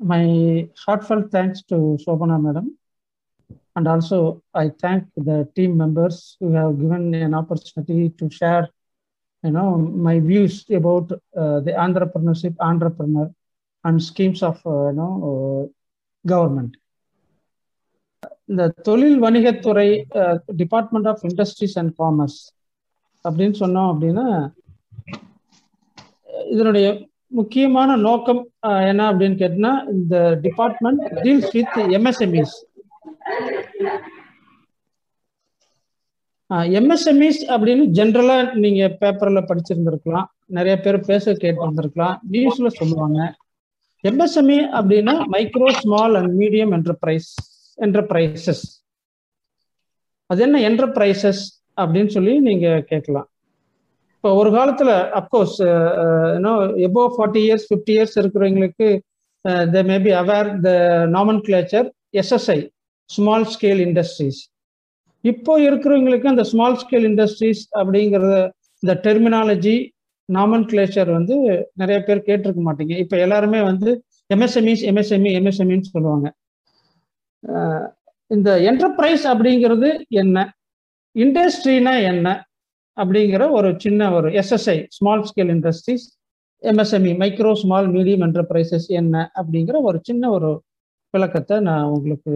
my heartfelt thanks to Shobana madam. And also I thank the team members who have given an opportunity to share, you know, my views about uh, the entrepreneurship, entrepreneur and schemes of, uh, you know, uh, government. இந்த தொழில் வணிகத்துறை department of industries and commerce அப்படின்னு சொன்னோம் அப்படின்னா இதனுடைய முக்கியமான நோக்கம் என்ன அப்படின்னு கேட்டினா இந்த department deals with MSMEs MSMEs அப்படின்னு ஜென்ரலா நீங்க பேப்பர்ல படிச்சிருந்திருக்கலாம். நிறைய பேர் பேச கேட்டு வந்திருக்கலாம். நியூஸ்ல சொல்லுவாங்க. எம்எஸ்எம்இ அப்படின்னா micro small and medium enterprise enterprises அது என்ன என்டர்பிரைசஸ் அப்படின்னு சொல்லி நீங்க கேட்கலாம். இப்போ ஒரு காலத்தில் of course you know above forty years fifty years இருக்கிறவங்களுக்கு they may be aware the nomenclature SSI small scale industries இப்போ இருக்கிறவங்களுக்கு அந்த ஸ்மால் ஸ்கேல் இண்டஸ்ட்ரீஸ் அப்படிங்கிறத இந்த டெர்மினாலஜி நாமன் கிளேச்சர் வந்து நிறைய பேர் கேட்டிருக்க மாட்டீங்க. இப்போ எல்லாருமே வந்து எம்எஸ்எம்இஸ் எம்எஸ்எம்இ எம்எஸ்எம்இன்னு சொல்லுவாங்க. Uh, இந்த என்டர்பிரைஸ் அப்படிங்கிறது என்ன? இண்டஸ்ட்ரினா என்ன? அப்படிங்கிற ஒரு சின்ன ஒரு SSI small scale industries MSME micro small medium enterprises என்ன அப்படிங்கிற ஒரு சின்ன ஒரு விளக்கத்தை நான் உங்களுக்கு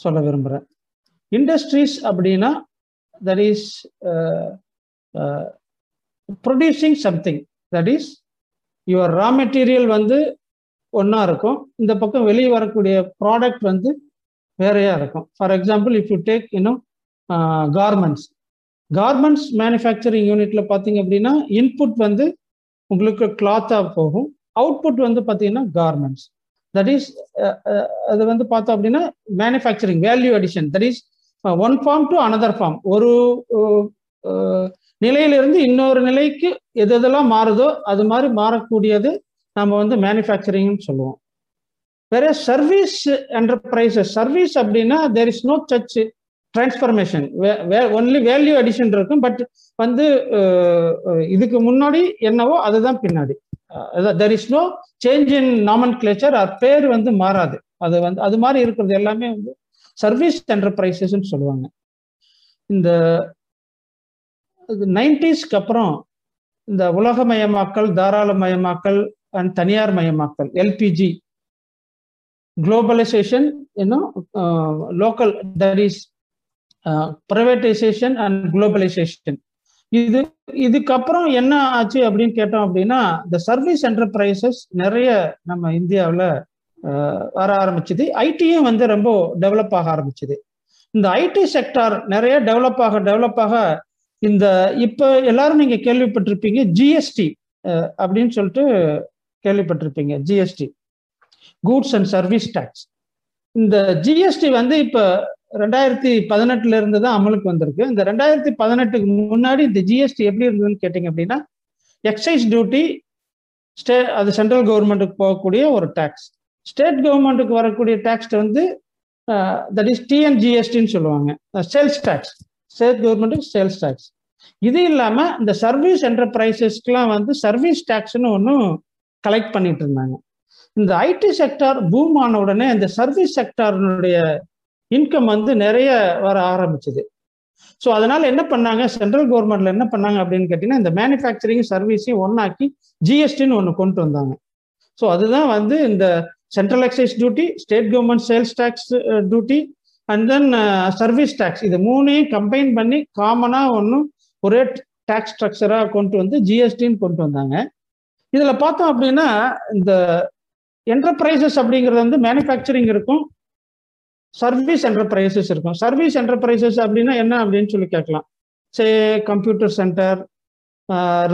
சொல்ல விரும்புகிறேன் இண்டஸ்ட்ரீஸ் அப்படின்னா that is producing something that is your raw material வந்து ஒன்றா இருக்கும். இந்த பக்கம் வெளியே வரக்கூடிய ப்ராடக்ட் வந்து வேறையாக இருக்கும். For example if you take இன்னும் கார்மெண்ட்ஸ் கார்மெண்ட்ஸ் மேனுஃபேக்சரிங் யூனிட்ல பார்த்தீங்க அப்படின்னா இன்புட் வந்து உங்களுக்கு கிளாத்தாக போகும். அவுட்புட் வந்து பார்த்தீங்கன்னா கார்மெண்ட்ஸ் தட் இஸ் அது வந்து பார்த்தோம் அப்படின்னா manufacturing value addition that is one form to another form ஒரு நிலையிலிருந்து இன்னொரு நிலைக்கு எது எதெல்லாம் மாறுதோ அது மாதிரி மாறக்கூடியது நம்ம வந்து மேனுஃபேக்சரிங்னு சொல்லுவோம். வேற சர்வீஸ் என்டர்பிரைசஸ் சர்வீஸ் அப்படின்னா there is no such transformation only value addition இருக்கும் பட் வந்து இதுக்கு முன்னாடி என்னவோ அதுதான் பின்னாடி. There is no change in nomenclature or பேர் வந்து மாறாது. அது வந்து அது மாதிரி இருக்கிறது எல்லாமே வந்து சர்வீஸ் என்டர்பிரைசஸ்ன்னு சொல்லுவாங்க. இந்த நைன்டிஸ்க்கு அப்புறம் இந்த உலகமயமாக்கல் தாராளமயமாக்கல் அண்ட் தனியார் மயமாக்கல் எல்பிஜி குளோபலைசேஷன் இன்னும் local that is privatisation and globalisation இது இதுக்கப்புறம் என்ன ஆச்சு அப்படின்னு கேட்டோம் அப்படின்னா இந்த சர்வீஸ் என்டர்பிரைசஸ் நிறைய நம்ம இந்தியாவில் வர ஆரம்பிச்சது. ஐடியும் வந்து ரொம்ப டெவலப் ஆக ஆரம்பிச்சது. இந்த ஐடி செக்டார் நிறைய டெவலப் ஆக டெவலப் ஆக இந்த இப்போ எல்லாரும் நீங்கள் கேள்விப்பட்டிருப்பீங்க ஜிஎஸ்டி அப்படின்னு சொல்லிட்டு கேள்விப்பட்டிருப்பீங்க GST goods and service tax இந்த ஜிஎஸ்டி வந்து இப்போ ரெண்டாயிரத்தி பதினெட்டுல இருந்து தான் அமலுக்கு வந்திருக்கு. இந்த ரெண்டாயிரத்தி பதினெட்டுக்கு முன்னாடி இந்த ஜிஎஸ்டி எப்படி இருந்ததுன்னு கேட்டிங்க அப்படின்னா எக்ஸைஸ் டியூட்டி ஸ்டே அது சென்ட்ரல் கவர்மெண்ட்டுக்கு போகக்கூடிய ஒரு டேக்ஸ் ஸ்டேட் கவர்மெண்ட்டுக்கு வரக்கூடிய டேக்ஸ் வந்து தட் இஸ் டிஎன்ஜிஎஸ்டின்னு சொல்லுவாங்க. சேல்ஸ் டேக்ஸ் ஸ்டேட் கவர்மெண்ட்டுக்கு சேல்ஸ் டேக்ஸ் இது இல்லாமல் இந்த சர்வீஸ் என்டர்பிரைசஸ்க்குலாம் வந்து சர்வீஸ் டேக்ஸ்னு ஒன்றும் கலெக்ட் பண்ணிட்டு இருந்தாங்க. இந்த ஐடி செக்டார் பூம் ஆன உடனே இந்த சர்வீஸ் செக்டாரினுடைய இன்கம் வந்து நிறைய வர ஆரம்பிச்சது. ஸோ அதனால என்ன பண்ணாங்க? சென்ட்ரல் கவர்மெண்ட்ல என்ன பண்ணாங்க அப்படின்னு கேட்டீங்கன்னா இந்த மேனுஃபேக்சரிங் சர்வீஸையும் ஒன்னாக்கி ஜிஎஸ்டின்னு ஒன்று கொண்டு வந்தாங்க. ஸோ அதுதான் வந்து இந்த central excise duty state government sales tax duty and then service tax இது மூணையும் கம்பைன் பண்ணி காமனாக ஒன்றும் ஒரே டேக்ஸ் ஸ்ட்ரக்சராக கொண்டு வந்து ஜிஎஸ்டின்னு கொண்டு வந்தாங்க. இதில் பார்த்தோம் அப்படின்னா இந்த என்டர்பிரைசஸ் அப்படிங்கிறது வந்து மேனுஃபேக்சரிங் இருக்கும். சர்வீஸ் என்டர்பிரைசஸ் இருக்கும். சர்வீஸ் என்டர்பிரைசஸ் அப்படின்னா என்ன அப்படின்னு சொல்லி கேட்கலாம். Say computer centre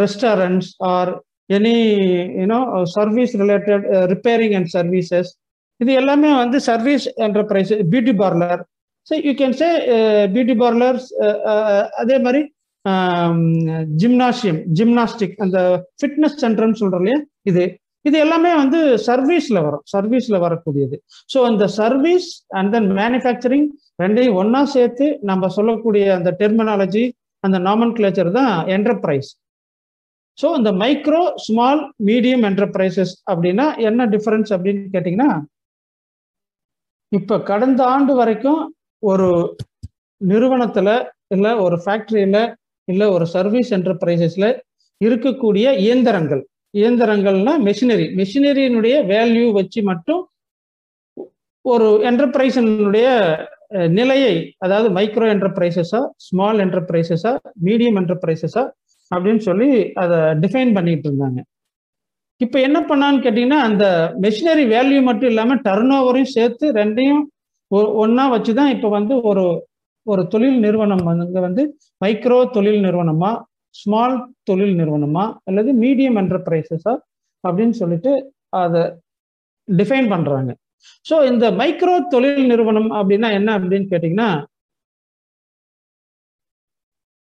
restaurants or any you know service related repairing and services இது எல்லாமே வந்து service enterprise beauty parlour so you can say beauty parlours அதே மாதிரி um, ஜிம்னாசியம் ஜிம்னாஸ்டிக் அந்த ஃபிட்னஸ் சென்டர்னு சொல்கிறோம் இல்லையா? இது. இது எல்லாமே வந்து சர்வீஸ்ல வரும் சர்வீஸ்ல வரக்கூடியது. ஸோ அந்த சர்வீஸ் அண்ட் தென் மேனுஃபேக்சரிங் ரெண்டையும் ஒன்னா சேர்த்து நம்ம சொல்லக்கூடிய அந்த டெர்மினாலஜி அந்த நாமன் கிளேச்சர் தான் என்டர்பிரைஸ் ஸோ இந்த மைக்ரோ ஸ்மால் மீடியம் என்டர்பிரைசஸ் அப்படின்னா என்ன டிஃபரன்ஸ் அப்படின்னு கேட்டிங்கன்னா இப்போ கடந்த ஆண்டு வரைக்கும் ஒரு நிறுவனத்தில் இல்லை ஒரு ஃபேக்ட்ரியில் இல்லை ஒரு சர்வீஸ் என்டர்பிரைசஸில் இருக்கக்கூடிய இயந்திரங்கள் இயந்திரங்கள்னா மெஷினரி மெஷினரியினுடைய வேல்யூ வச்சு மட்டும் ஒரு என்டர்பிரைஸினுடைய நிலையை அதாவது மைக்ரோ என்டர்பிரைசஸா ஸ்மால் என்டர்பிரைசஸா மீடியம் என்டர்பிரைசஸா அப்படின்னு சொல்லி அதை டிஃபைன் பண்ணிட்டு இருந்தாங்க. இப்போ என்ன பண்ணான்னு கேட்டிங்கன்னா அந்த மெஷினரி வேல்யூ மட்டும் இல்லாமல் டர்ன் ஓவரையும் சேர்த்து ரெண்டையும் ஒன்றா வச்சு தான் இப்போ வந்து ஒரு ஒரு தொழில் நிறுவனம் வந்து வந்து மைக்ரோ தொழில் நிறுவனமாக ஸ்மால் தொழில் நிறுவனமா அல்லது மீடியம் என்டர்பிரைசஸா அப்படின்னு சொல்லிட்டு அதை டிஃபைன் பண்றாங்க. ஸோ இந்த மைக்ரோ தொழில் நிறுவனம் அப்படின்னா என்ன அப்படின்னு கேட்டிங்கன்னா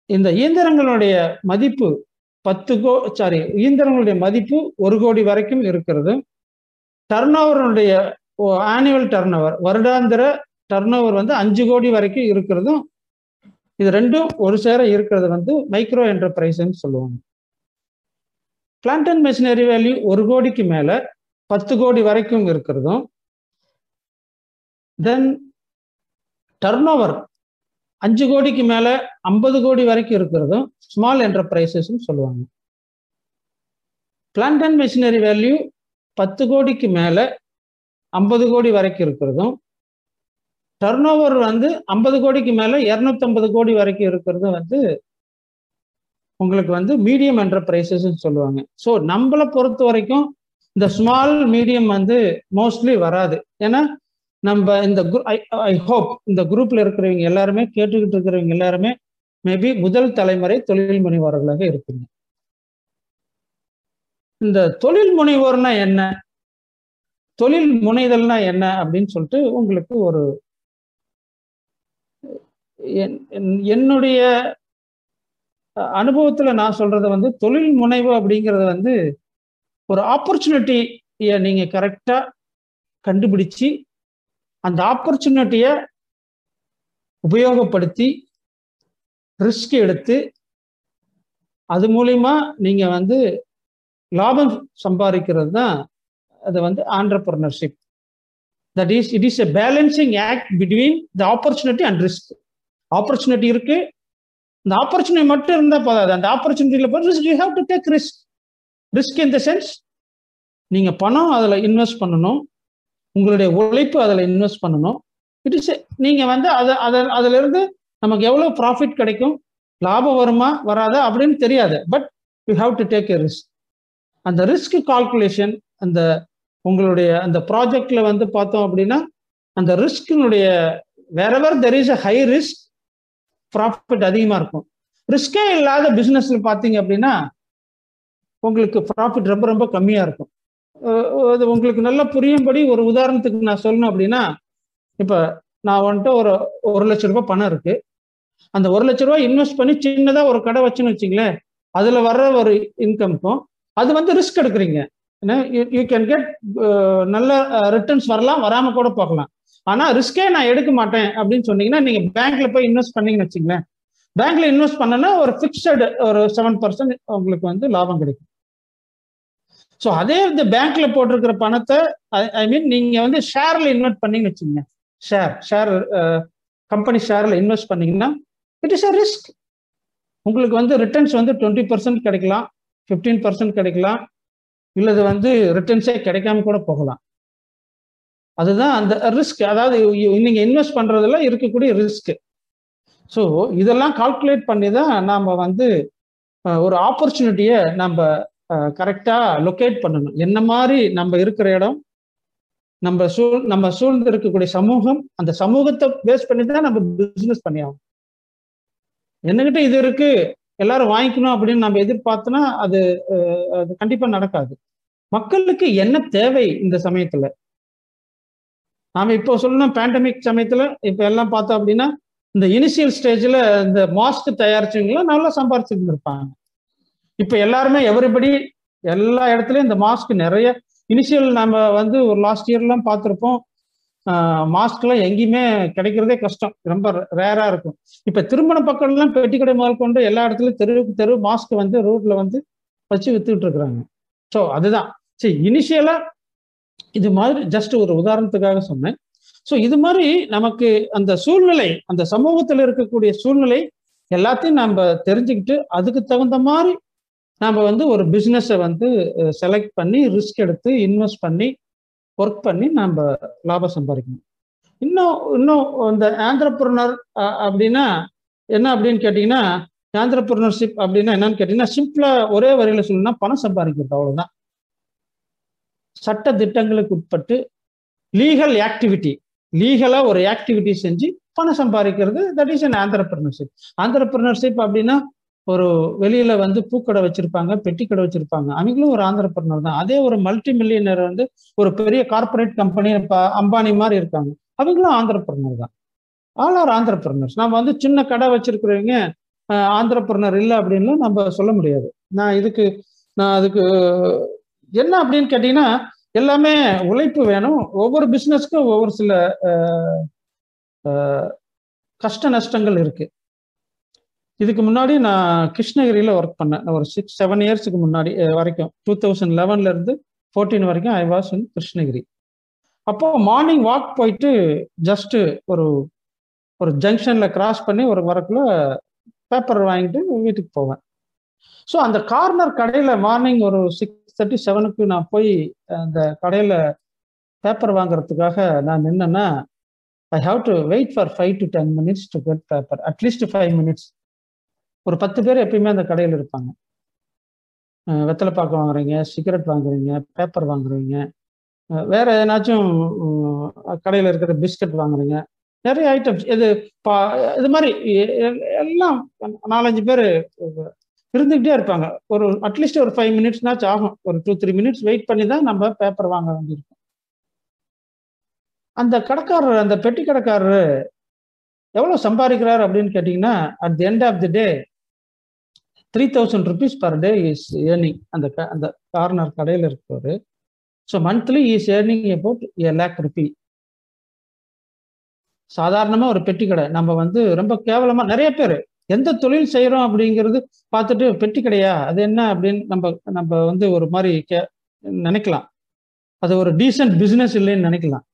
இந்த இயந்திரங்களுடைய மதிப்பு பத்து கோ சாரி இயந்திரங்களுடைய மதிப்பு ஒரு கோடி வரைக்கும் இருக்கிறது. டர்னோவருடைய ஆனுவல் டர்ன் ஓவர் வருடாந்திர டர்ன் ஓவர் வந்து அஞ்சு கோடி வரைக்கும் இருக்கிறதும் இது ரெண்டும் ஒரு சேர இருக்கிறது வந்து மைக்ரோ என்டர்பிரைஸ்ன்னு சொல்லுவாங்க. பிளான்ட் அண்ட் மெஷினரி வேல்யூ ஒரு கோடிக்கு மேல பத்து கோடி வரைக்கும் இருக்கிறதும் தென் டர்ன் ஓவர் அஞ்சு கோடிக்கு மேல ஐம்பது கோடி வரைக்கும் இருக்கிறதும் ஸ்மால் என்டர்பிரைசஸ்ன்னு சொல்லுவாங்க. பிளான்ட் அண்ட் மெஷினரி வேல்யூ பத்து கோடிக்கு மேல ஐம்பது கோடி வரைக்கும் இருக்கிறதும் டர்ன் ஓவர் வந்து ஐம்பது கோடிக்கு மேலே இரநூத்தம்பது கோடி வரைக்கும் இருக்கிறது வந்து உங்களுக்கு வந்து மீடியம் என்டர்பிரைசஸ் சொல்லுவாங்க. ஸோ நம்மளை பொறுத்த வரைக்கும் இந்த ஸ்மால் மீடியம் வந்து மோஸ்ட்லி வராது. ஏன்னா நம்ம இந்த ஐ ஹோப் இந்த குரூப்ல இருக்கிறவங்க எல்லாருமே கேட்டுக்கிட்டு இருக்கிறவங்க எல்லாருமே மேபி முதல் தலைமுறை தொழில் முனைவோர்களாக இருப்பீங்க. இந்த தொழில் முனைவோர்னா என்ன? தொழில் முனைதல்னா என்ன? அப்படின்னு சொல்லிட்டு உங்களுக்கு ஒரு என்னுடைய அனுபவத்துல நான் சொல்றது வந்து தொழில் முனைவு அப்படிங்கிறது வந்து ஒரு ஆப்பர்ச்சுனிட்டியை நீங்க கரெக்டா கண்டுபிடிச்சு அந்த ஆப்பர்ச்சுனிட்டியை உபயோகப்படுத்தி ரிஸ்க் எடுத்து அது மூலயமா நீங்க வந்து லாபம் சம்பாதிக்கிறது தான் அது வந்து entrepreneurship that is it is a balancing act between the opportunity and risk opportunity இருக்கு. இந்த ஆப்பர்ச்சுனிட்டி மட்டும் இருந்தால் போதாது. அந்த ஆப்பர்ச்சுனிட்டியில் போய் you have to take risk risk in the sense நீங்கள் பணம் அதில் இன்வெஸ்ட் பண்ணணும். உங்களுடைய உழைப்பு அதில் இன்வெஸ்ட் பண்ணணும். இட் இஸ் நீங்கள் வந்து அதை அதை அதிலிருந்து நமக்கு எவ்வளோ ப்ராஃபிட் கிடைக்கும்? லாபம் வருமா வராதா அப்படின்னு தெரியாது. But you have to take a risk அந்த ரிஸ்க் கால்குலேஷன் அந்த உங்களுடைய அந்த ப்ராஜெக்டில் வந்து பார்த்தோம் அப்படின்னா அந்த ரிஸ்கினுடைய wherever there is a high risk profit அதிகமாக இருக்கும். ரிஸ்கே இல்லாத பிஸ்னஸ்ல பார்த்தீங்க அப்படின்னா உங்களுக்கு ப்ராஃபிட் ரொம்ப ரொம்ப கம்மியாக இருக்கும். அது உங்களுக்கு நல்லா புரியும்படி ஒரு உதாரணத்துக்கு நான் சொல்லணும் அப்படின்னா இப்போ நான் வந்துட்டு ஒரு ஒரு லட்ச ரூபாய் பணம் இருக்கு. அந்த ஒரு லட்ச ரூபாய் இன்வெஸ்ட் பண்ணி சின்னதாக ஒரு கடை வச்சுன்னு வச்சிங்களேன் அதில் வர்ற ஒரு இன்கம்க்கும் அது வந்து ரிஸ்க் எடுக்கிறீங்க. ஏன்னா யூ கேன் கெட் நல்ல ரிட்டர்ன்ஸ் வரலாம் வராமல் கூட போகலாம். ஆனால் ரிஸ்கே நான் எடுக்க மாட்டேன் அப்படின்னு சொன்னீங்கன்னா நீங்கள் பேங்க்ல போய் இன்வெஸ்ட் பண்ணீங்கன்னு வச்சுங்களேன் பேங்க்ல இன்வெஸ்ட் பண்ணனா ஒரு ஃபிக்ஸடு ஒரு செவன் பர்சன்ட் உங்களுக்கு வந்து லாபம் கிடைக்கும். ஸோ அதே இந்த பேங்க்ல போட்டிருக்கிற பணத்தை ஐ மீன் நீங்க வந்து ஷேர்ல இன்வெஸ்ட் பண்ணீங்கன்னு வச்சுங்க ஷேர் ஷேர் கம்பெனி ஷேர்ல இன்வெஸ்ட் பண்ணீங்கன்னா இட் இஸ் அ ரிஸ்க் உங்களுக்கு வந்து ரிட்டர்ன்ஸ் வந்து டுவெண்ட்டி பர்சன்ட் கிடைக்கலாம் ஃபிஃப்டீன் பர்சன்ட் கிடைக்கலாம் இல்லது வந்து ரிட்டர்ன்ஸே கிடைக்காம கூட போகலாம். அதுதான் அந்த ரிஸ்க் அதாவது நீங்க இன்வெஸ்ட் பண்றதுல இருக்கக்கூடிய ரிஸ்க் ஸோ இதெல்லாம் கால்குலேட் பண்ணி தான் நாம் வந்து ஒரு ஆப்பர்ச்சுனிட்டியை நம்ம கரெக்டாக லொக்கேட் பண்ணணும். என்ன மாதிரி நம்ம இருக்கிற இடம் நம்ம சூழ் நம்ம சூழ்ந்து இருக்கக்கூடிய சமூகம் அந்த சமூகத்தை பேஸ் பண்ணி தான் நம்ம பிஸ்னஸ் பண்ணி ஆகும் என்னகிட்ட இது இருக்கு எல்லாரும் வாங்கிக்கணும் அப்படின்னு நம்ம எதிர்பார்த்தோன்னா அது அது கண்டிப்பா நடக்காது. மக்களுக்கு என்ன தேவை இந்த சமயத்துல? நாம இப்போ சொல்லணும் பேண்டமிக் சமயத்துல இப்ப எல்லாம் பார்த்தோம் அப்படின்னா இந்த இனிஷியல் ஸ்டேஜ்ல இந்த மாஸ்க் தயாரிச்சவங்களும் நல்லா சம்பாரிச்சுட்டு இருப்பாங்க. இப்ப எல்லாருமே எவரிபடி எல்லா இடத்துலயும் இந்த மாஸ்க் நிறைய இனிஷியல் நம்ம வந்து ஒரு லாஸ்ட் இயர்லாம் பார்த்துருப்போம். மாஸ்க்லாம் எங்கேயுமே கிடைக்கிறதே கஷ்டம். ரொம்ப ரேரா இருக்கும். இப்ப திருமண பக்கம்லாம் பெட்டி கடை முதல் கொண்டு எல்லா இடத்துலயும் தெருவுக்கு தெரு மாஸ்க் வந்து ரோட்ல வந்து வச்சு வித்துக்கிட்டு இருக்கிறாங்க. ஸோ அதுதான். சரி இனிஷியலா இது மாதிரி ஜஸ்ட் ஒரு உதாரணத்துக்காக சொன்னேன். ஸோ இது மாதிரி நமக்கு அந்த சூழ்நிலை அந்த சமூகத்தில் இருக்கக்கூடிய சூழ்நிலை எல்லாத்தையும் நம்ம தெரிஞ்சுக்கிட்டு அதுக்கு தகுந்த மாதிரி நம்ம வந்து ஒரு பிஸ்னஸை வந்து செலக்ட் பண்ணி ரிஸ்க் எடுத்து இன்வெஸ்ட் பண்ணி ஒர்க் பண்ணி நம்ம லாபம் சம்பாதிக்கணும். இன்னும் இன்னும் இந்த ஆந்திரப்புறனர் அப்படின்னா என்ன அப்படின்னு கேட்டிங்கன்னா ஆந்திரப்புறனர்ஷிப் அப்படின்னா என்னன்னு கேட்டிங்கன்னா சிம்பிளாக ஒரே வரியில சொல்லணும்னா பணம் சம்பாதிக்கிறது அவ்வளோதான் சட்ட திட்டங்களுக்கு உட்பட்டு லீகல் ஆக்டிவிட்டி லீகலா ஒரு ஆக்டிவிட்டி செஞ்சு பணம் சம்பாதிக்கிறது that is an entrepreneurship entrepreneurship அப்படின்னா ஒரு வெளியில வந்து பூக்கடை வச்சிருப்பாங்க பெட்டி கடை வச்சிருப்பாங்க. அவங்களும் ஒரு ஆந்திரப்பிரினர் தான். அதே ஒரு மல்டி மில்லியனர் வந்து ஒரு பெரிய கார்பரேட் கம்பெனி அம்பானி மாதிரி இருக்காங்க. அவங்களும் ஆந்திரப்பிரினர் தான். ஆல் ஆர் ஆந்திரப்பிரினர்ஸ் நம்ம வந்து சின்ன கடை வச்சிருக்கிறவங்க ஆந்திரப்பிரினர் இல்லை அப்படின்னு நம்ம சொல்ல முடியாது. நான் இதுக்கு நான் அதுக்கு என்ன அப்படின்னு கேட்டீங்கன்னா எல்லாமே உழைப்பு வேணும். ஒவ்வொரு பிஸ்னஸ்க்கும் ஒவ்வொரு சில கஷ்ட நஷ்டங்கள் இருக்கு. இதுக்கு முன்னாடி நான் கிருஷ்ணகிரியில் ஒர்க் பண்ணேன். ஒரு சிக்ஸ் செவன் இயர்ஸுக்கு முன்னாடி வரைக்கும். டூ தௌசண்ட் லெவன்ல இருந்து ஃபோர்டீன் வரைக்கும் ஐ வாஸ் இன் கிருஷ்ணகிரி. அப்போ மார்னிங் வாக் போயிட்டு ஜஸ்ட் ஒரு ஒரு ஜங்ஷன்ல கிராஸ் பண்ணி ஒரு வரக்குள்ள பேப்பர் வாங்கிட்டு வீட்டுக்கு போவேன். ஸோ அந்த கார்னர் கடையில் மார்னிங் ஒரு சிக்ஸ் தேர்ட்டி செவனுக்கு நான் போய் அந்த கடையில் பேப்பர் வாங்குறதுக்காக நான் நின்னேன்னா I have to wait for five to ten minutes to get paper at least five minutes ஒரு பத்து பேர் எப்பயுமே அந்த கடையில் இருப்பாங்க. வெத்தலை பாக்கு வாங்குறீங்க சிகரெட் வாங்குறீங்க பேப்பர் வாங்குறீங்க. வேற எதனாச்சும் கடையில் இருக்கிற பிஸ்கட் வாங்குறீங்க. நிறைய ஐட்டம்ஸ் இது பா இது மாதிரி எல்லாம் நாலஞ்சு பேர் இருந்துகிட்டே இருப்பாங்க. ஒரு அட்லீஸ்ட் ஒரு ஃபைவ் மினிட்ஸ்னாச்சும் ஆகும். ஒரு டூ த்ரீ மினிட்ஸ் வெயிட் பண்ணி தான் நம்ம பேப்பர் வாங்க வேண்டியிருக்கும். அந்த கடைக்காரர் அந்த பெட்டி கடைக்காரரு எவ்வளோ சம்பாதிக்கிறார் அப்படின்னு கேட்டிங்கன்னா at the end of the day three thousand rupees per day is earning அந்த அந்த கார்னர் கடையில் இருக்கிறவர். So monthly is earning about a lakh rupee சாதாரணமாக ஒரு பெட்டி கடை. நம்ம வந்து ரொம்ப கேவலமாக நிறைய பேர் எந்த தொழில் செய்கிறோம் அப்படிங்கிறது பார்த்துட்டு பெட்டி கடையா? அது என்ன அப்படின்னு நம்ம நம்ம வந்து ஒரு மாதிரி கே நினைக்கலாம். அது ஒரு டீசென்ட் பிஸ்னஸ் இல்லைன்னு நினைக்கலாம்.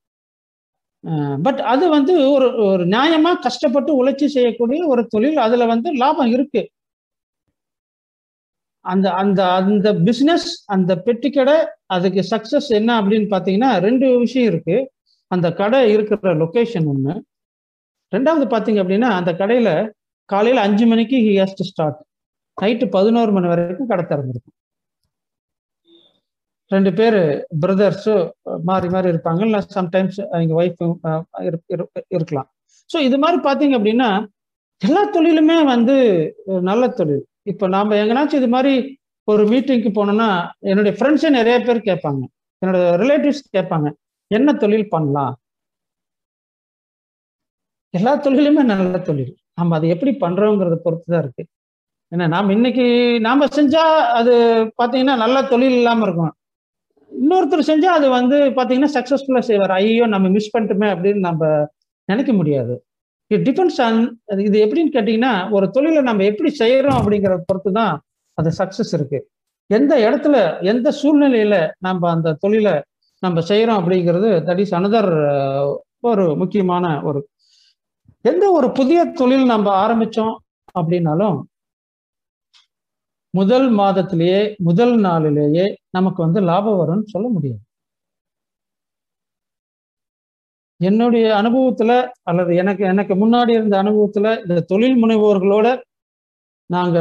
பட் அது வந்து ஒரு ஒரு நியாயமாக கஷ்டப்பட்டு உழைச்சி செய்யக்கூடிய ஒரு தொழில். அதில் வந்து லாபம் இருக்கு. அந்த அந்த அந்த பிஸ்னஸ் அந்த பெட்டி கடை அதுக்கு சக்சஸ் என்ன அப்படின்னு பார்த்தீங்கன்னா ரெண்டு விஷயம் இருக்கு. அந்த கடை இருக்கிற லொக்கேஷன் ஒன்று ரெண்டாவது பார்த்தீங்க அப்படின்னா அந்த கடையில் காலையில் அஞ்சு மணிக்கு he has to start night பதினோரு மணி வரைக்கும் கடை திறந்துருக்கும். ரெண்டு பேர் பிரதர்ஸும் மாறி மாறி இருப்பாங்க. இல்லை சம்டைம்ஸ் அவங்க ஒய்ஃபும் இருக்கலாம். ஸோ இது மாதிரி பார்த்தீங்க அப்படின்னா எல்லா தொழிலுமே வந்து நல்ல தொழில். இப்போ நாம் எங்கனாச்சும் இது மாதிரி ஒரு மீட்டிங்க்கு போனோம்னா என்னுடைய ஃப்ரெண்ட்ஸே நிறைய பேர் கேட்பாங்க. என்னோட ரிலேட்டிவ்ஸ் கேட்பாங்க என்ன தொழில் பண்ணலாம்? எல்லா தொழிலுமே நல்ல தொழில். நம்ம அதை எப்படி பண்றோங்கிறத பொறுத்து தான் இருக்கு. ஏன்னா நாம் இன்னைக்கு நாம செஞ்சா அது பாத்தீங்கன்னா நல்ல தொழில் இல்லாம இருக்கும். இன்னொருத்தர் செஞ்சா அது வந்து பாத்தீங்கன்னா சக்சஸ்ஃபுல்லா செய்வார். ஐயோ நம்ம மிஸ் பண்ணிட்டுமே அப்படின்னு நம்ம நினைக்க முடியாது. இட் டிபெண்ட்ஸ் ஆன் இது எப்படின்னு கேட்டீங்கன்னா ஒரு தொழிலை நம்ம எப்படி செய்யறோம் அப்படிங்கிறத பொறுத்து தான் அது சக்சஸ் இருக்கு. எந்த இடத்துல எந்த சூழ்நிலையில நம்ம அந்த தொழிலை நம்ம செய்யறோம் அப்படிங்கிறது தட் இஸ் அனதர் ஒரு முக்கியமான ஒரு எந்த ஒரு புதிய தொழில் நம்ம ஆரம்பிச்சோம் அப்படின்னாலும் முதல் மாதத்திலேயே முதல் நாளிலேயே நமக்கு வந்து லாபம் வரும்னு சொல்ல முடியாது. என்னுடைய அனுபவத்துல அல்லது எனக்கு எனக்கு முன்னாடி இருந்த அனுபவத்துல இந்த தொழில் முனைவோர்களோட நாங்க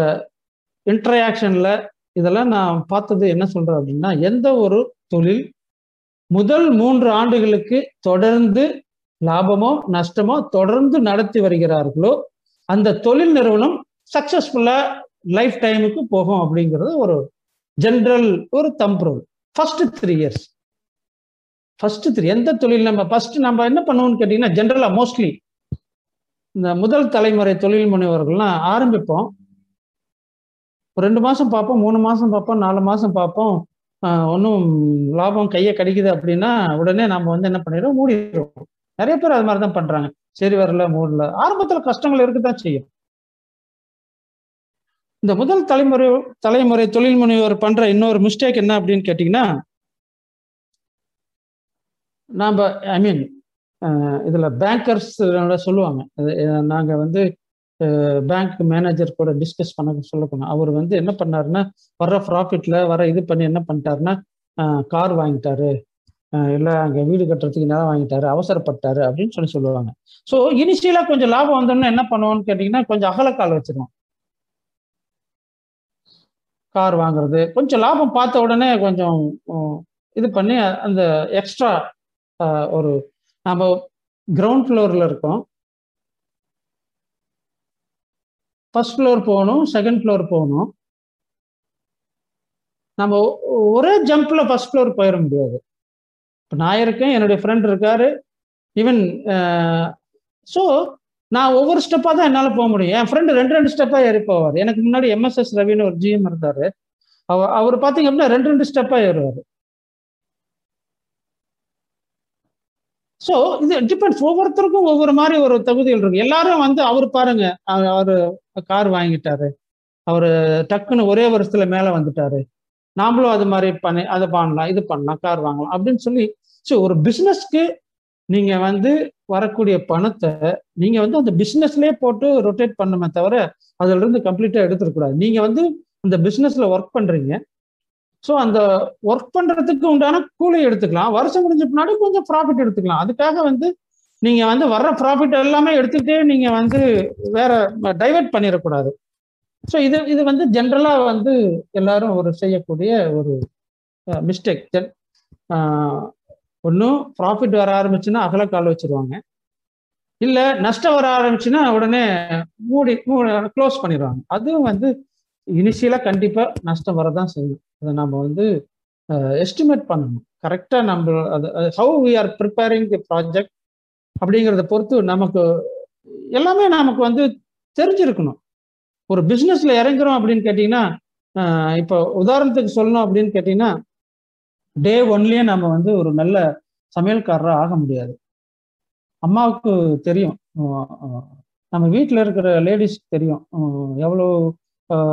இன்டராக்ஷன்ல இதெல்லாம் நான் பார்த்தது என்ன சொல்றேன் அப்படின்னா எந்த ஒரு தொழில் முதல் மூன்று ஆண்டுகளுக்கு தொடர்ந்து லாபமோ நஷ்டமோ தொடர்ந்து நடத்தி வருகிறார்களோ அந்த தொழில் நிறுவனம் சக்சஸ்ஃபுல்லா லைஃப் டைமுக்கு போகும் அப்படிங்கிறது ஒரு ஜென்ரல் ஒரு thumb rule first three years first three எந்த தொழில் நம்ம ஃபர்ஸ்ட் நம்ம என்ன பண்ணுவோம்னு கேட்டீங்கன்னா ஜென்ரலா மோஸ்ட்லி இந்த முதல் தலைமுறை தொழில் முனைவர்கள்லாம் ஆரம்பிப்போம். ஒரு ரெண்டு மாசம் பார்ப்போம் மூணு மாசம் பார்ப்போம் நாலு மாசம் பார்ப்போம். ஒன்றும் லாபம் கையை கிடைக்குது அப்படின்னா உடனே நம்ம வந்து என்ன பண்ணிடுறோம் மூடிடுறோம் நிறைய பேர் அது மாதிரி தான் பண்றாங்க. சரி வரல மூடல. ஆரம்பத்துல கஷ்டங்கள் இருக்குதான் செய்யும். இந்த முதல் தலைமுறை தலைமுறை தொழில் முனைவர் பண்ற இன்னொரு மிஸ்டேக் என்ன அப்படின்னு கேட்டீங்கன்னா நாம் ஐ மீன் இதுல பேங்கர்ஸ் சொல்லுவாங்க. நாங்க வந்து பேங்க் மேனேஜர் கூட டிஸ்கஸ் பண்ண சொல்ல போனோம் அவர் வந்து என்ன பண்ணாருன்னா வர்ற ப்ராஃபிட்ல வர இது பண்ணி என்ன பண்ணிட்டாருன்னா கார் வாங்கிட்டாரு. இல்லை அங்கே வீடு கட்டுறதுக்கு நிலம் வாங்கிட்டாரு அவசரப்பட்டாரு அப்படின்னு சொல்லி சொல்லுவாங்க. ஸோ இனிஷியலாக கொஞ்சம் லாபம் வந்தோம்னா என்ன பண்ணுவோம்னு கேட்டிங்கன்னா கொஞ்சம் அகலக்கால் வச்சிருவோம். கார் வாங்குறது கொஞ்சம் லாபம் பார்த்த உடனே கொஞ்சம் இது பண்ணி அந்த எக்ஸ்ட்ரா ஒரு நம்ம கிரவுண்ட் ஃப்ளோரில் இருக்கோம். ஃபர்ஸ்ட் ஃப்ளோர் போகணும் செகண்ட் ஃப்ளோர் போகணும். நம்ம ஒரே ஜம்ப்ல ஃபர்ஸ்ட் ஃப்ளோர் போயிட முடியாது. நான் இருக்கேன் என்னுடைய ஃப்ரெண்ட் இருக்காரு. ஈவன் ஸோ நான் ஒவ்வொரு ஸ்டெப்பாக தான் என்னால் போக முடியும். என் ஃப்ரெண்டு ரெண்டு ரெண்டு ஸ்டெப்பாக ஏறி போவார். எனக்கு முன்னாடி எம்எஸ்எஸ் ரவின்னு ஒரு ஜிஎம் இருந்தார். அவர் அவர் பார்த்தீங்க அப்படின்னா ரெண்டு ரெண்டு ஸ்டெப்பாக ஏறுவார். ஸோ இது டிபெண்ட்ஸ் ஒவ்வொருத்தருக்கும் ஒவ்வொரு மாதிரி ஒரு தகுதிகள் இருக்கு. எல்லாரும் வந்து அவர் பாருங்க அவர் கார் வாங்கிட்டாரு. அவர் டக்குன்னு ஒரே வருஷத்துல மேலே வந்துட்டாரு. நாமளும் அது மாதிரி பண்ணி அதை பண்ணலாம் இது பண்ணலாம் கார் வாங்கலாம் அப்படின்னு சொல்லி ஸோ ஒரு பிஸ்னஸ்க்கு நீங்க வந்து வரக்கூடிய பணத்தை நீங்க வந்து அந்த பிஸ்னஸ்லயே போட்டு ரொட்டேட் பண்ணுமே தவிர அதுல இருந்து கம்ப்ளீட்டா எடுத்துடக்கூடாது நீங்க வந்து அந்த பிஸ்னஸ்ல ஒர்க் பண்றீங்க. ஸோ அந்த ஒர்க் பண்றதுக்கு உண்டான கூலி எடுத்துக்கலாம். வருஷம் முடிஞ்ச பின்னாடி கொஞ்சம் ப்ராஃபிட் எடுத்துக்கலாம். அதுக்காக வந்து நீங்க வந்து வர்ற ப்ராஃபிட் எல்லாமே எடுத்துக்கிட்டே நீங்க வந்து வேற டைவெர்ட் பண்ணிடக்கூடாது. ஸோ இது இது வந்து ஜென்ரலா வந்து எல்லாரும் ஒரு செய்யக்கூடிய ஒரு மிஸ்டேக் ஒன்றும் ப்ராஃபிட் வர ஆரம்பிச்சுன்னா அகலக்கால் வச்சிருவாங்க. இல்லை நஷ்டம் வர ஆரம்பிச்சுன்னா உடனே மூடி க்ளோஸ் பண்ணிடுவாங்க. அதுவும் வந்து இனிஷியலாக கண்டிப்பாக நஷ்டம் வரதான் செய்யும். அதை நம்ம வந்து எஸ்டிமேட் பண்ணணும். கரெக்டாக நம்ம அது how we are preparing the project அப்படிங்கிறத பொறுத்து நமக்கு எல்லாமே நமக்கு வந்து தெரிஞ்சிருக்கணும். ஒரு பிஸ்னஸில் இறங்குறோம் அப்படின்னு கேட்டிங்கன்னா இப்போ உதாரணத்துக்கு சொல்லணும் அப்படின்னு கேட்டிங்கன்னா டே ஒன்லேயே நம்ம வந்து ஒரு நல்ல சமையல்காரராக ஆக முடியாது. அம்மாவுக்கு தெரியும். நம்ம வீட்டில் இருக்கிற லேடிஸ்க்கு தெரியும். எவ்வளோ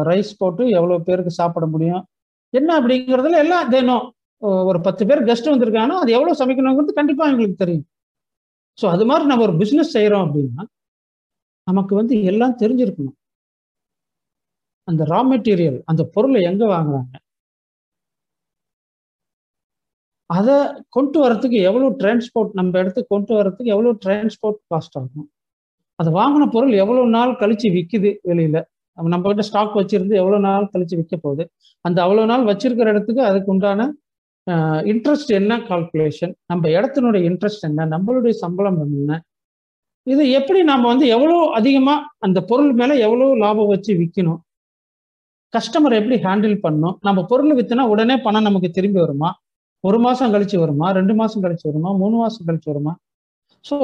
ரைஸ் போட்டு எவ்வளோ பேருக்கு சாப்பிட முடியும். என்ன அப்படிங்கிறதுல எல்லாம் தினம் ஒரு பத்து பேர் கெஸ்ட் வந்திருக்காங்கன்னா அது எவ்வளோ சமைக்கணுங்கிறது கண்டிப்பாக எங்களுக்கு தெரியும். ஸோ அது மாதிரி நம்ம ஒரு பிஸ்னஸ் செய்கிறோம் அப்படின்னா நமக்கு வந்து எல்லாம் தெரிஞ்சிருக்கணும். அந்த ரா மெட்டீரியல் அந்த பொருளை எங்கே வாங்குறாங்க? அதை கொண்டு வரத்துக்கு எவ்வளோ டிரான்ஸ்போர்ட் நம்ம இடத்துக்கு கொண்டு வரத்துக்கு எவ்வளோ டிரான்ஸ்போர்ட் காஸ்ட் ஆகும்? அதை வாங்கின பொருள் எவ்வளோ நாள் கழிச்சு விற்குது வெளியில்? நம்ம கிட்ட ஸ்டாக் வச்சிருந்து எவ்வளோ நாள் கழிச்சு விற்க போகுது? அந்த அவ்வளோ நாள் வச்சிருக்கிற இடத்துக்கு அதுக்கு உண்டான இன்ட்ரெஸ்ட் என்ன கால்குலேஷன் நம்ம இடத்தினுடைய இன்ட்ரெஸ்ட் என்ன? நம்மளுடைய சம்பளம் என்ன? இது எப்படி நம்ம வந்து எவ்வளோ அதிகமாக அந்த பொருள் மேலே எவ்வளோ லாபம் வச்சு விற்கணும் கஸ்டமர் எப்படி ஹேண்டில் பண்ணணும்? நம்ம பொருள் விற்றுனா உடனே பணம் நமக்கு திரும்பி வருமா? ஒரு மாசம் கழிச்சு வருமா? ரெண்டு மாசம் கழிச்சு வருமா? மூணு மாசம் கழிச்சு வருமா? ஸோ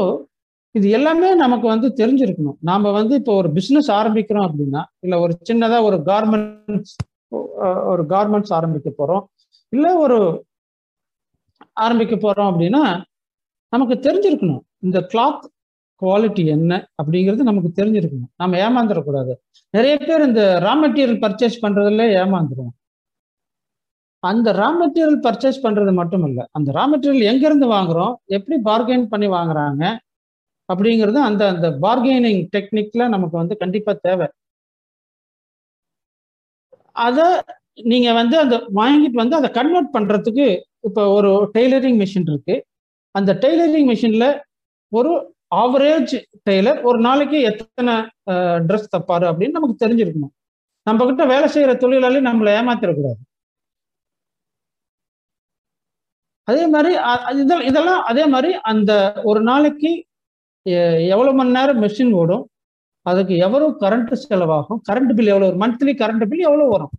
இது எல்லாமே நமக்கு வந்து தெரிஞ்சிருக்கணும். நாம வந்து இப்போ ஒரு பிஸ்னஸ் ஆரம்பிக்கிறோம் அப்படின்னா இல்ல ஒரு சின்னதா ஒரு கார்மெண்ட்ஸ் ஒரு கார்மெண்ட்ஸ் ஆரம்பிக்க போறோம் இல்ல ஒரு ஆரம்பிக்க போறோம் அப்படின்னா நமக்கு தெரிஞ்சிருக்கணும். இந்த கிளாத் குவாலிட்டி என்ன அப்படிங்கிறது நமக்கு தெரிஞ்சிருக்கணும். நம்ம ஏமாந்துடக்கூடாது நிறைய பேர் இந்த ரா மெட்டீரியல் பர்ச்சேஸ் பண்றதுல ஏமாந்துருவோம் அந்த ரா மெட்டீரியல் பர்ச்சேஸ் பண்றது மட்டும் இல்லை அந்த ரா மெட்டீரியல் எங்க இருந்து வாங்குறோம் எப்படி பார்கெயின் பண்ணி வாங்குறாங்க அப்படிங்கிறது அந்த அந்த பார்கெனிங் டெக்னிக்ல நமக்கு வந்து கண்டிப்பா தேவை. அதை நீங்க வந்து அந்த வாங்கிட்டு வந்து அதை கன்வெர்ட் பண்றதுக்கு இப்போ ஒரு டெய்லரிங் மிஷின் இருக்கு. அந்த டெய்லரிங் மிஷின்ல ஒரு ஆவரேஜ் டெய்லர் ஒரு நாளைக்கு எத்தனை ட்ரெஸ் தப்பாரு அப்படின்னு நமக்கு தெரிஞ்சிருக்கணும். நம்ம கிட்ட வேலை செய்யற தொழிலாளி நம்மளை ஏமாத்திடக்கூடாது. அதே மாதிரி இதெல்லாம் இதெல்லாம் அதே மாதிரி அந்த ஒரு நாளைக்கு எவ்வளவு மணி நேரம் மெஷின் ஓடும் அதுக்கு எவ்வளவு கரண்ட் செலவாகும் கரண்ட் பில் எவ்வளவு ஒரு மந்த்லி கரண்ட் பில் எவ்வளவு வரும்?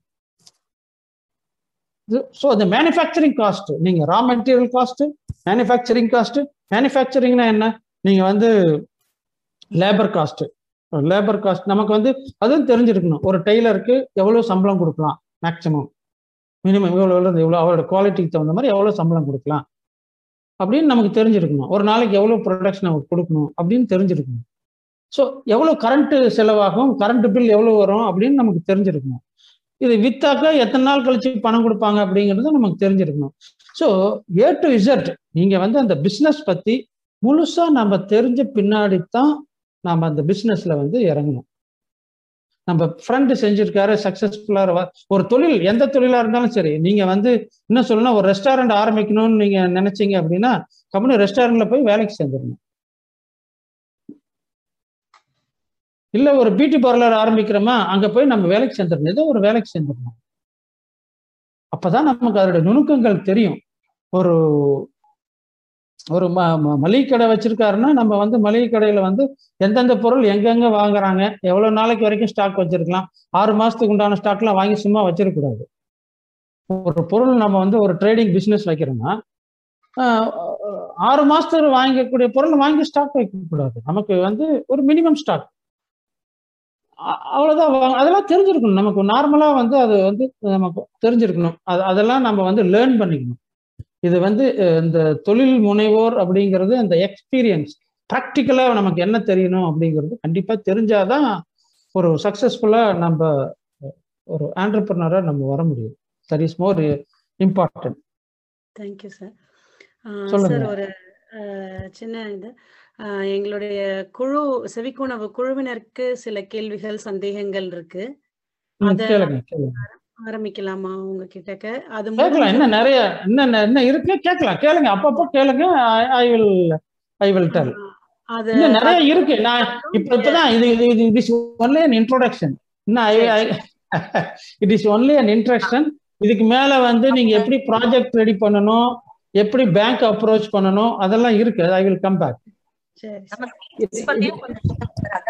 ஸோ அந்த மேனுஃபேக்சரிங் காஸ்ட் நீங்க raw material cost manufacturing cost மேனுஃபேக்சரிங்னா என்ன? நீங்க வந்து லேபர் காஸ்ட் லேபர் காஸ்ட் நமக்கு வந்து அதுவும் தெரிஞ்சிருக்கணும். ஒரு டெய்லருக்கு எவ்வளவு சம்பளம் கொடுக்கலாம் மேக்சிமம் மினிமம் இவ்வளோ இவ்வளோ அவரோட குவாலிட்டிக்கு தகுந்த மாதிரி எவ்வளோ சம்பளம் கொடுக்கலாம். அப்படின்னு நமக்கு தெரிஞ்சிருக்கணும். ஒரு நாளைக்கு எவ்வளோ ப்ரொடக்ஷன் அவருக்கு கொடுக்கணும் அப்படின்னு தெரிஞ்சிருக்கணும். ஸோ எவ்வளோ கரண்ட்டு செலவாகும் கரண்ட் பில் எவ்வளோ வரும் அப்படின்னு நமக்கு தெரிஞ்சிருக்கணும். இது வித்தாக்கா எத்தனை நாள் கழிச்சு பணம் கொடுப்பாங்க அப்படிங்கிறது நமக்கு தெரிஞ்சிருக்கணும். ஸோ ஏ டு இசட் நீங்கள் வந்து அந்த பிஸ்னஸ் பற்றி முழுசாக நம்ம தெரிஞ்ச பின்னாடி தான் நாம் அந்த பிஸ்னஸில் வந்து இறங்கணும். நம்ம ஃப்ரெண்டு செஞ்சிருக்காரு சக்சஸ்ஃபுல்லா ஒரு தொழில் எந்த தொழிலா இருந்தாலும் சரி நீங்க வந்து என்ன சொல்லணும் ஒரு ரெஸ்டாரண்ட் ஆரம்பிக்கணும்னு நீங்க நினைச்சீங்க அப்படின்னா கம்பெனி ரெஸ்டாரண்ட்ல போய் வேலைக்கு சேர்ந்துடணும் இல்ல ஒரு பியூட்டி பார்லர் ஆரம்பிக்கிறோமா அங்க போய் நம்ம வேலைக்கு சேர்ந்துடணும் ஏதோ ஒரு வேலைக்கு சேர்ந்துடணும் அப்பதான் நமக்கு அதோட நுணுக்கங்கள் தெரியும். ஒரு ஒரு ம மளிகை கடை வச்சிருக்காருன்னா நம்ம வந்து மளிகை கடையில வந்து எந்தெந்த பொருள் எங்கெங்க வாங்குறாங்க எவ்வளவு நாளைக்கு வரைக்கும் ஸ்டாக் வச்சிருக்கலாம் ஆறு மாசத்துக்கு உண்டான ஸ்டாக்லாம் வாங்கி சும்மா வச்சிருக்கக்கூடாது ஒரு பொருள் நம்ம வந்து ஒரு ட்ரேடிங் பிஸ்னஸ் வைக்கிறோம்னா ஆறு மாசத்துக்கு வாங்கக்கூடிய பொருள் வாங்கி ஸ்டாக் வைக்கக்கூடாது. நமக்கு வந்து ஒரு மினிமம் ஸ்டாக் அவ்வளோதான் அதெல்லாம் தெரிஞ்சிருக்கணும். நமக்கு நார்மலாக வந்து அது வந்து நமக்கு தெரிஞ்சிருக்கணும். அது அதெல்லாம் நம்ம வந்து லேர்ன் பண்ணிக்கணும். இது வந்து இந்த தொழில் முனைவோர் அப்படிங்கிறது அந்த எக்ஸ்பீரியன்ஸ் ப்ராக்டிக்கலா நமக்கு என்ன தெரியணும் அப்படிங்கிறது கண்டிப்பா தெரிஞ்சாதான் ஒரு சக்சஸ்ஃபுல்லா நம்ம ஒரு ஆண்டர்பிரினரா நம்ம வர முடியும். That is more important thank you sir sir ஒரு சின்ன இது. எங்களுடைய குழு செவிக்குணவு குழுவினருக்கு சில கேள்விகள் சந்தேகங்கள் இருக்கு. ஆரம்பிக்கலாமா உங்ககிட்ட அது கேட்கலாம். என்ன நிறைய என்ன என்ன இருக்கு கேட்கலாம். கேளுங்க. அப்பப்போ கேளுங்க. I will I will tell அது நிறைய இருக்கு. நான் இப்ப இப்பதான் இது இது it is only an introduction it is only an introduction இதுக்கு மேல வந்து நீங்க எப்படி ப்ராஜெக்ட் ரெடி பண்ணணும் எப்படி பேங்க் அப்ரோச் பண்ணணும் அதெல்லாம் இருக்கு. ஐ வில் கம் பேக்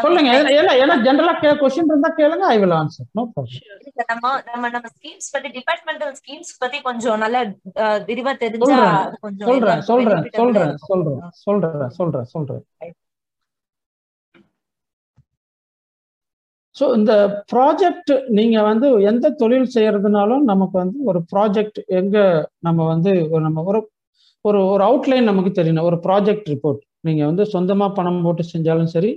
சொல்லுங்க ஏன்னா ஜெனரலா கொஸ்டின் இருந்தா கேளுங்க I will answer no problem நம்ம நம்ம நம்ம ஸ்கீம்ஸ் பத்தி டிபார்ட்மெண்டல் ஸ்கீம்ஸ் பத்தி கொஞ்சம் நல்ல விரிவா தெரிஞ்சா கொஞ்சம் சொல்றேன் சொல்றேன் சொல்றேன் சொல்றேன் சொல்றேன் சொல்றேன் சொல்றேன். ஸோ இந்த ப்ராஜெக்ட் நீங்க வந்து எந்த தொழில் செய்யறதுனாலும் நமக்கு வந்து ஒரு ப்ராஜெக்ட் எங்க நம்ம வந்து நம்ம ஒரு ஒரு ஒரு அவுட்லைன் நமக்கு தெரியணும் ஒரு ப்ராஜெக்ட் ரிப்போர்ட் நீங்க வந்து சொந்தமா பணம் போட்டு செஞ்சாலும் சரி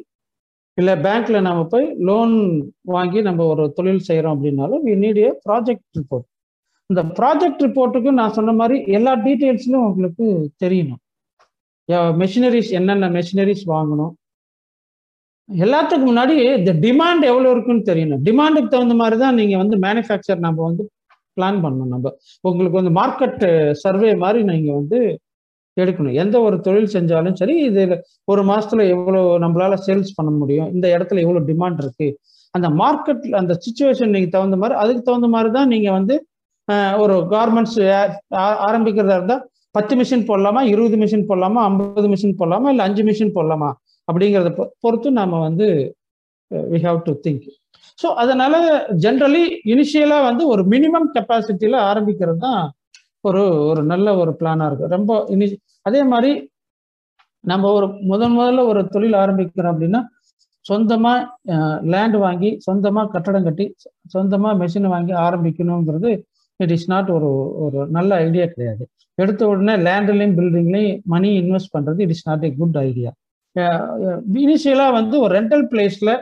இல்லை பேங்க்ல நம்ம போய் லோன் வாங்கி நம்ம ஒரு தொழில் செய்யறோம் அப்படின்னாலும் we need a project report இந்த ப்ராஜெக்ட் ரிப்போர்ட்டுக்கு நான் சொன்ன மாதிரி எல்லா டீட்டெயில்ஸ்லையும் உங்களுக்கு தெரியணும். மெஷினரிஸ் என்னென்ன மெஷினரிஸ் வாங்கணும்? எல்லாத்துக்கு முன்னாடி இந்த டிமாண்ட் எவ்வளோ இருக்குன்னு தெரியணும். டிமாண்டுக்கு தகுந்த மாதிரி தான் நீங்க வந்து மேனுஃபேக்சர் நம்ம வந்து பிளான் பண்ணணும் நம்ம. உங்களுக்கு வந்து மார்க்கெட் சர்வே uh, மாதிரி நீங்க வந்து எடுக்கணும். எந்த ஒரு தொழில் செஞ்சாலும் சரி இது ஒரு மாசத்துல எவ்வளோ நம்மளால சேல்ஸ் பண்ண முடியும் இந்த இடத்துல எவ்வளோ டிமாண்ட் இருக்கு அந்த மார்க்கெட் அந்த சுச்சுவேஷன் நீங்கள் தகுந்த மாதிரி அதுக்கு தகுந்த மாதிரி தான் நீங்கள் வந்து ஒரு கார்மெண்ட்ஸ் ஆரம்பிக்கிறதா இருந்தால் பத்து மிஷின் போடலாமா இருபது மிஷின் போடலாமா ஐம்பது மிஷின் போடலாமா இல்லை அஞ்சு மிஷின் போடலாமா அப்படிங்கிறத பொறுத்து நாம வந்து we have to think so அதனால ஜென்ரலி இனிஷியலாக வந்து ஒரு மினிமம் கெப்பாசிட்டியில் ஆரம்பிக்கிறது தான் ஒரு ஒரு நல்ல ஒரு பிளானாக இருக்கு. ரொம்ப இனி அதே மாதிரி நம்ம ஒரு முதன் முதல்ல ஒரு தொழில் ஆரம்பிக்கிறோம் அப்படின்னா சொந்தமாக லேண்ட் வாங்கி சொந்தமாக கட்டடம் கட்டி சொந்தமாக மெஷின் வாங்கி ஆரம்பிக்கணுங்கிறது இட் இஸ் நாட் ஒரு ஒரு நல்ல ஐடியா கிடையாது. எடுத்த உடனே லேண்ட்லையும் பில்டிங்லையும் மணி இன்வெஸ்ட் பண்ணுறது it is not a good idea இனிஷியலாக வந்து ஒரு ரெண்டல் பிளேஸில்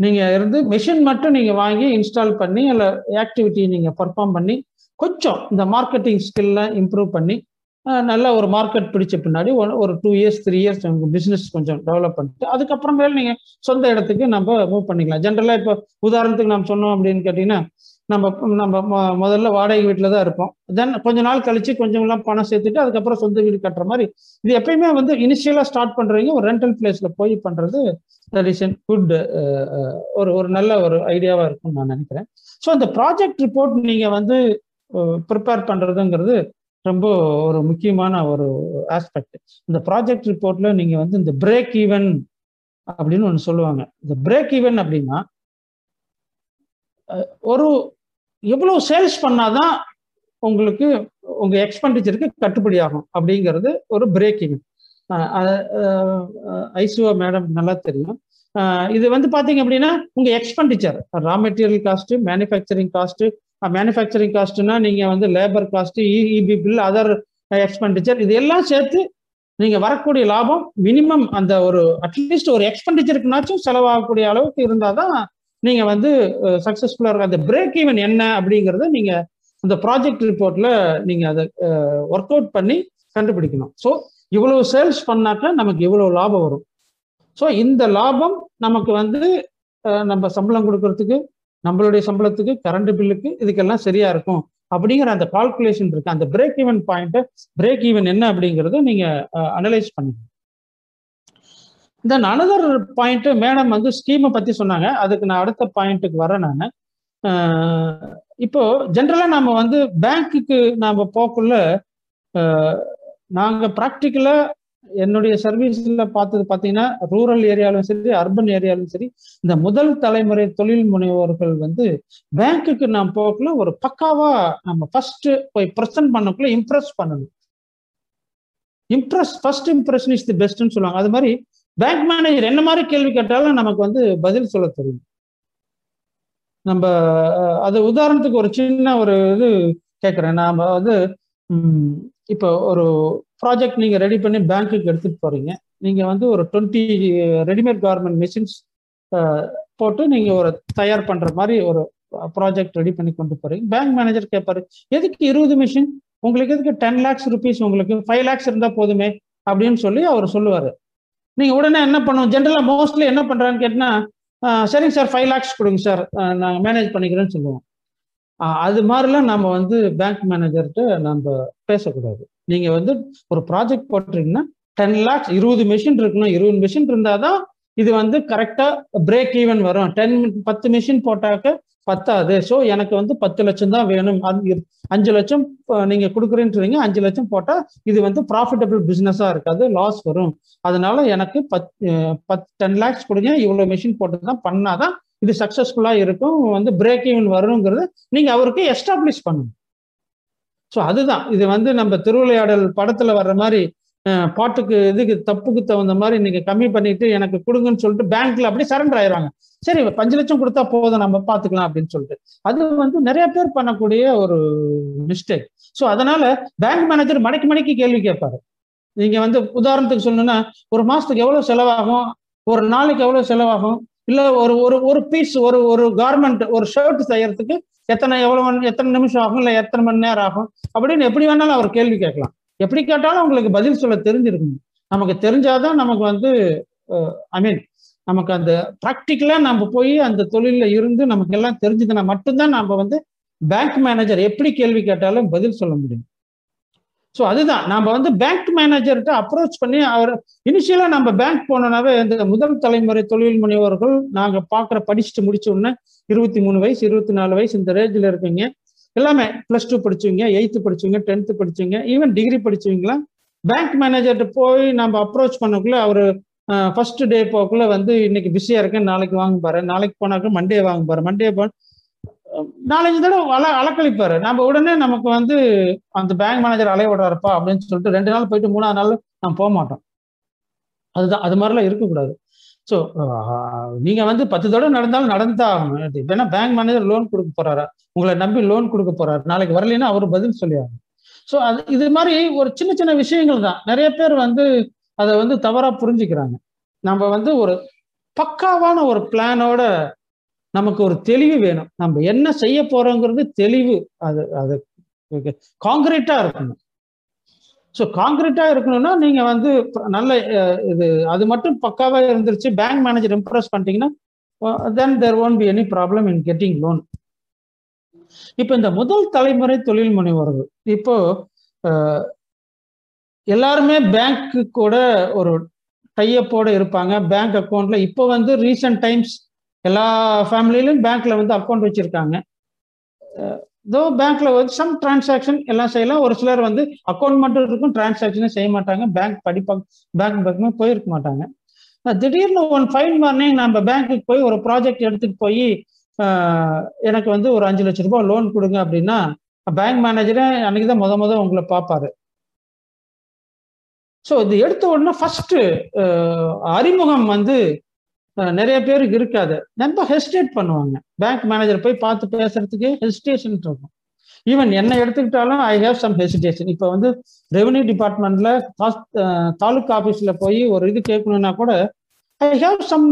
நீங்கள் இருந்து மெஷின் மட்டும் நீங்கள் வாங்கி இன்ஸ்டால் பண்ணி அதில் ஆக்டிவிட்டி நீங்கள் பர்ஃபார்ம் பண்ணி கொஞ்சம் இந்த மார்க்கெட்டிங் ஸ்கில்லாம் இம்ப்ரூவ் பண்ணி நல்ல ஒரு மார்க்கெட் பிடிச்ச பின்னாடி ஒரு டூ இயர்ஸ் த்ரீ இயர்ஸ் உங்க பிஸ்னஸ் கொஞ்சம் டெவலப் பண்ணிட்டு அதுக்கப்புறமேல நீங்கள் சொந்த இடத்துக்கு நம்ம மூவ் பண்ணிக்கலாம். ஜென்ரலாக இப்போ உதாரணத்துக்கு நம்ம சொன்னோம் அப்படின்னு கேட்டிங்கன்னா நம்ம நம்ம முதல்ல வாடகை வீட்டில் தான் இருப்போம். தென் கொஞ்ச நாள் கழிச்சு கொஞ்சம்லாம் பணம் சேர்த்துட்டு அதுக்கப்புறம் சொந்த வீடு கட்டுற மாதிரி. இது எப்பயுமே வந்து இனிஷியலாக ஸ்டார்ட் பண்ணுறவங்க ஒரு ரெண்டல் பிளேஸில் போய் பண்ணுறது தட் இஸ் குட் ஒரு ஒரு நல்ல ஒரு ஐடியாவாக இருக்கும்னு நான் நினைக்கிறேன். ஸோ அந்த ப்ராஜெக்ட் ரிப்போர்ட் நீங்கள் வந்து ப்ரிப்பேர் பண்றதுங்கிறது ரொம்ப ஒரு முக்கியமான ஒரு ஆஸ்பெக்ட் இந்த ப்ராஜெக்ட் ரிப்போர்ட்ல நீங்க வந்து இந்த பிரேக் ஈவன் அப்படின்னு ஒன்று சொல்லுவாங்க. இந்த பிரேக் ஈவன் அப்படின்னா ஒரு எவ்வளவு சேல்ஸ் பண்ணாதான் உங்களுக்கு உங்க எக்ஸ்பெண்டிச்சருக்கு கட்டுப்படி ஆகும் அப்படிங்கிறது ஒரு பிரேக் ஈவன் ஐசுவா மேடம் நல்லா தெரியும். இது வந்து பாத்தீங்க அப்படின்னா உங்க expenditure raw material cost manufacturing cost manufacturing காஸ்ட்னா நீங்கள் வந்து labour cost EB bill other expenditure இது எல்லாம் சேர்த்து நீங்கள் வரக்கூடிய லாபம் மினிமம் அந்த ஒரு அட்லீஸ்ட் ஒரு எக்ஸ்பெண்டிச்சருக்குனாச்சும் செலவாகக்கூடிய அளவுக்கு இருந்தால் தான் நீங்கள் வந்து சக்ஸஸ்ஃபுல்லாக இருக்க அந்த பிரேக் ஈவன் என்ன அப்படிங்கிறத நீங்கள் அந்த ப்ராஜெக்ட் ரிப்போர்ட்டில் நீங்கள் அதை ஒர்க் அவுட் பண்ணி கண்டுபிடிக்கணும். ஸோ இவ்வளோ சேல்ஸ் பண்ணாக்க நமக்கு இவ்வளோ லாபம் வரும். ஸோ இந்த லாபம் நமக்கு வந்து நம்ம சம்பளம் கொடுக்கறதுக்கு நம்மளுடைய சம்பளத்துக்கு கரண்ட் பில்லுக்கு இதுக்கெல்லாம் சரியா இருக்கும். அப்படிங்கிற அந்த கால்குலேஷன் இருக்கு. அந்த பிரேக் ஈவன் பாயிண்ட்டை பிரேக் ஈவன் என்ன அப்படிங்கறத நீங்க அனலைஸ் பண்ணுங்க. தென் அனதர் பாயிண்ட் மேடம் வந்து ஸ்கீமை பத்தி சொன்னாங்க. அதுக்கு நான் அடுத்த பாயிண்ட்டுக்கு வரேன் நான். இப்போ ஜென்ரலா நம்ம வந்து பேங்க்குக்கு நாம போக்குள்ள நாங்க ப்ராக்டிக்கலா என்னுடைய சர்வீஸ்ல பார்த்தது பார்த்தீங்கன்னா ரூரல் ஏரியாலும் சரி அர்பன் ஏரியாலும் சரி இந்த முதல் தலைமுறை தொழில் முனைவோர்கள் வந்து பேங்க்குக்கு நாம் போகக்குள்ள ஒரு பக்காவா நம்ம ஃபர்ஸ்ட் போய் ப்ரெசென்ட் பண்ணக்குள்ள இம்ப்ரெஸ் பண்ணணும். Impress first impression is the பெஸ்ட்னு சொல்லுவாங்க. அது மாதிரி பேங்க் மேனேஜர் என்ன மாதிரி கேள்வி கேட்டாலும் நமக்கு வந்து பதில் சொல்ல தெரியும். நம்ம அது உதாரணத்துக்கு ஒரு சின்ன ஒரு இது கேட்குறேன். நாம வந்து இப்போ ஒரு ப்ராஜெக்ட் நீங்க ரெடி பண்ணி பேங்க்குக்கு எடுத்துட்டு போறீங்க. நீங்க வந்து ஒரு டுவெண்ட்டி ரெடிமேட் கார்மெண்ட் மிஷின்ஸ் போட்டு நீங்க ஒரு தயார் பண்ற மாதிரி ஒரு ப்ராஜெக்ட் ரெடி பண்ணி கொண்டு போறீங்க. பேங்க் மேனேஜர் கேட்பாரு எதுக்கு இருபது மிஷின் உங்களுக்கு எதுக்கு டென் லேக்ஸ் ருபீஸ் உங்களுக்கு ஃபைவ் லேக்ஸ் இருந்தா போதுமே அப்படின்னு சொல்லி அவர் சொல்லுவாரு. நீங்க உடனே என்ன பண்ணுவோம் ஜென்ரலா மோஸ்ட்லி என்ன பண்றான்னு கேட்டினா சரிங்க சார் ஃபைவ் லேக்ஸ் கொடுங்க சார் நான் மேனேஜ் பண்ணிக்கிறேன்னு சொல்லுவோம். அது மாதிரிலாம் நம்ம வந்து பேங்க் மேனேஜர்கிட்ட நம்ம பேசக்கூடாது. நீங்க வந்து ஒரு ப்ராஜெக்ட் போட்டுறீங்கன்னா டென் லேக்ஸ் இருபது மிஷின் இருக்கணும். இருபது மிஷின் இருந்தாதான் இது வந்து கரெக்டா பிரேக் ஈவன் வரும். டென் பத்து மிஷின் போட்டாக்க பத்தாது. ஸோ எனக்கு வந்து பத்து லட்சம் தான் வேணும். அது அஞ்சு லட்சம் அஹ், நீங்க கொடுக்குறேன்றீங்க. அஞ்சு லட்சம் போட்டா இது வந்து ப்ராஃபிட்டபிள் பிசினஸா இருக்காது. லாஸ் வரும். அதனால எனக்கு பத் பத் டென் லேக்ஸ் கொடுங்க. இவ்வளவு மிஷின் போட்டு தான் பண்ணாதான் இது சக்சஸ்ஃபுல்லா இருக்கும். வந்து பிரேக் ஈவன் வருங்கிறத நீங்க அவருக்கு எஸ்டாப்ளிஷ் பண்ணணும் ஸோ அதுதான். இது வந்து நம்ம திருவிளையாடல் படத்துல வர்ற மாதிரி பாட்டுக்கு இதுக்கு தப்புக்கு தகுந்த மாதிரி நீங்க கம்மி பண்ணிட்டு எனக்கு கொடுங்கன்னு சொல்லிட்டு பேங்க்ல அப்படியே சரண்டர் ஆயிடுறாங்க. சரி பஞ்சு லட்சம் கொடுத்தா போதும் நம்ம பாத்துக்கலாம் அப்படின்னு சொல்லிட்டு. அது வந்து நிறைய பேர் பண்ணக்கூடிய ஒரு மிஸ்டேக் ஸோ அதனால பேங்க் மேனேஜர் மடக்கி மடக்கி கேள்வி கேட்பாரு. நீங்க வந்து உதாரணத்துக்கு சொல்லணும்னா ஒரு மாசத்துக்கு எவ்வளவு செலவாகும்? ஒரு நாளைக்கு எவ்வளவு செலவாகும்? இல்ல ஒரு ஒரு ஒரு பீஸ் ஒரு ஒரு கார்மெண்ட் ஒரு ஷர்ட் செய்யறதுக்கு எத்தனை எவ்வளவு எத்தனை நிமிஷம் ஆகும்? இல்லை எத்தனை மணி நேரம் ஆகும்? அப்படின்னு எப்படி வேணாலும் அவர் கேள்வி கேட்கலாம். எப்படி கேட்டாலும் உங்களுக்கு பதில் சொல்ல தெரிஞ்சிருக்கணும். நமக்கு தெரிஞ்சாதான் நமக்கு வந்து ஐ மீன் நமக்கு அந்த ப்ராக்டிக்கலா நம்ம போய் அந்த தொழில இருந்து நமக்கு எல்லாம் தெரிஞ்சதுன்னா மட்டும்தான் நம்ம வந்து பேங்க் மேனேஜர் எப்படி கேள்வி கேட்டாலும் பதில் சொல்ல முடியும். ஸோ அதுதான். நம்ம வந்து பேங்க் மேனேஜர்கிட்ட அப்ரோச் பண்ணி அவர் இனிஷியலா நம்ம பேங்க் போனோம்னாவே இந்த முதல் தலைமுறை தொழில் முனைவோர்கள் நாங்க பார்க்குற படிச்சுட்டு முடிச்ச உடனே இருபத்தி மூணு வயசு இருபத்தி நாலு வயசு இந்த ரேஞ்சில் இருக்கீங்க. எல்லாமே ப்ளஸ் டூ படிச்சவங்க எயித்து படிச்சவங்க டென்த்து படிச்சவங்க ஈவன் டிகிரி படிச்சவங்களாம் பேங்க் மேனேஜர்கிட்ட போய் நம்ம அப்ரோச் பண்ணக்குள்ள அவர் ஃபர்ஸ்ட் டே போக்குள்ள வந்து இன்னைக்கு பிஸியா இருக்கேன் நாளைக்கு வாங்க பாரு நாளைக்கு போனாக்க மண்டே வாங்க பாரு மண்டே போ நாலஞ்சு தடவை அல அலக்கழிப்பாரு. நம்ம உடனே நமக்கு வந்து அந்த பேங்க் மேனேஜர் அலைய விடுறாருப்பா அப்படின்னு சொல்லிட்டு ரெண்டு நாள் போயிட்டு மூணாவது நாள் நம்ம போக மாட்டோம் அதுதான் அது மாதிரிலாம் இருக்கக்கூடாது. ஸோ நீங்கள் வந்து பத்து தடவை நடந்தாலும் நடந்துதான் ஆகணும். வேணா பேங்க் மேனேஜர் லோன் கொடுக்க போறாரா? உங்களை நம்பி லோன் கொடுக்க போறாரு. நாளைக்கு வரலைன்னா அவர் பதில் சொல்லி ஆகணும் ஸோ அது இது மாதிரி ஒரு சின்ன சின்ன விஷயங்கள் தான். நிறைய பேர் வந்து அதை வந்து தவறா புரிஞ்சுக்கிறாங்க. நம்ம வந்து ஒரு பக்காவான ஒரு பிளானோட நமக்கு ஒரு தெளிவு வேணும். நம்ம என்ன செய்ய போறோங்கிறது தெளிவு. அது அது காங்கிரீட்டா இருக்கணும். ஸோ காங்கிரீட்டாக இருக்கணும்னா நீங்கள் வந்து நல்ல இது அது மட்டும் பக்காவாக இருந்துருச்சு பேங்க் மேனேஜர் இம்ப்ரெஸ் பண்ணிட்டீங்கன்னா then there won't be any problem in getting loan இப்போ இந்த முதல் தலைமுறை தொழில் முனைவோர்கள் இப்போ எல்லாருமே பேங்க்கு கூட ஒரு டைப்போட இருப்பாங்க. பேங்க் அக்கௌண்ட்ல இப்போ வந்து ரீசெண்ட் டைம்ஸ் எல்லா ஃபேமிலியிலும் பேங்க்ல வந்து அக்கௌண்ட் வச்சிருக்காங்க. தோ பேங்க்ல வந்து சம் டிரான்சாக்ஷன் எல்லாம் செய்யலாம். ஒரு சிலர் வந்து அக்கௌண்ட் மட்டும் இருக்கும் டிரான்சாக்ஷனே செய்ய மாட்டாங்க. பேங்க் படிப்பா பேங்க் பக்கமே போயிருக்க மாட்டாங்க. திடீர்னு ஒன் ஃபைன் மார்னிங் நம்ம பேங்க்குக்கு போய் ஒரு ப்ராஜெக்ட் எடுத்துட்டு போய் எனக்கு வந்து ஒரு அஞ்சு லட்ச ரூபாய் லோன் கொடுங்க அப்படின்னா பேங்க் மேனேஜரே அன்னைக்கு தான் முத முத உங்களை பார்ப்பாரு. ஸோ இது எடுத்த உடனே ஃபர்ஸ்ட் அறிமுகம் வந்து நிறைய பேருக்கு இருக்காது. ரொம்ப ஹெசிடேட் பண்ணுவாங்க. பேங்க் மேனேஜர் போய் பார்த்து பேசுறதுக்கு ஹெசிடேஷன் இருக்கும். ஈவன் என்ன எடுத்துக்கிட்டாலும் ஐ ஹேவ் சம் ஹெசிடேஷன் இப்போ வந்து ரெவன்யூ டிபார்ட்மெண்ட்ல தாலுக்கா ஆஃபீஸில் போய் ஒரு இது கேட்கணும்னா கூட ஐ ஹேவ் சம்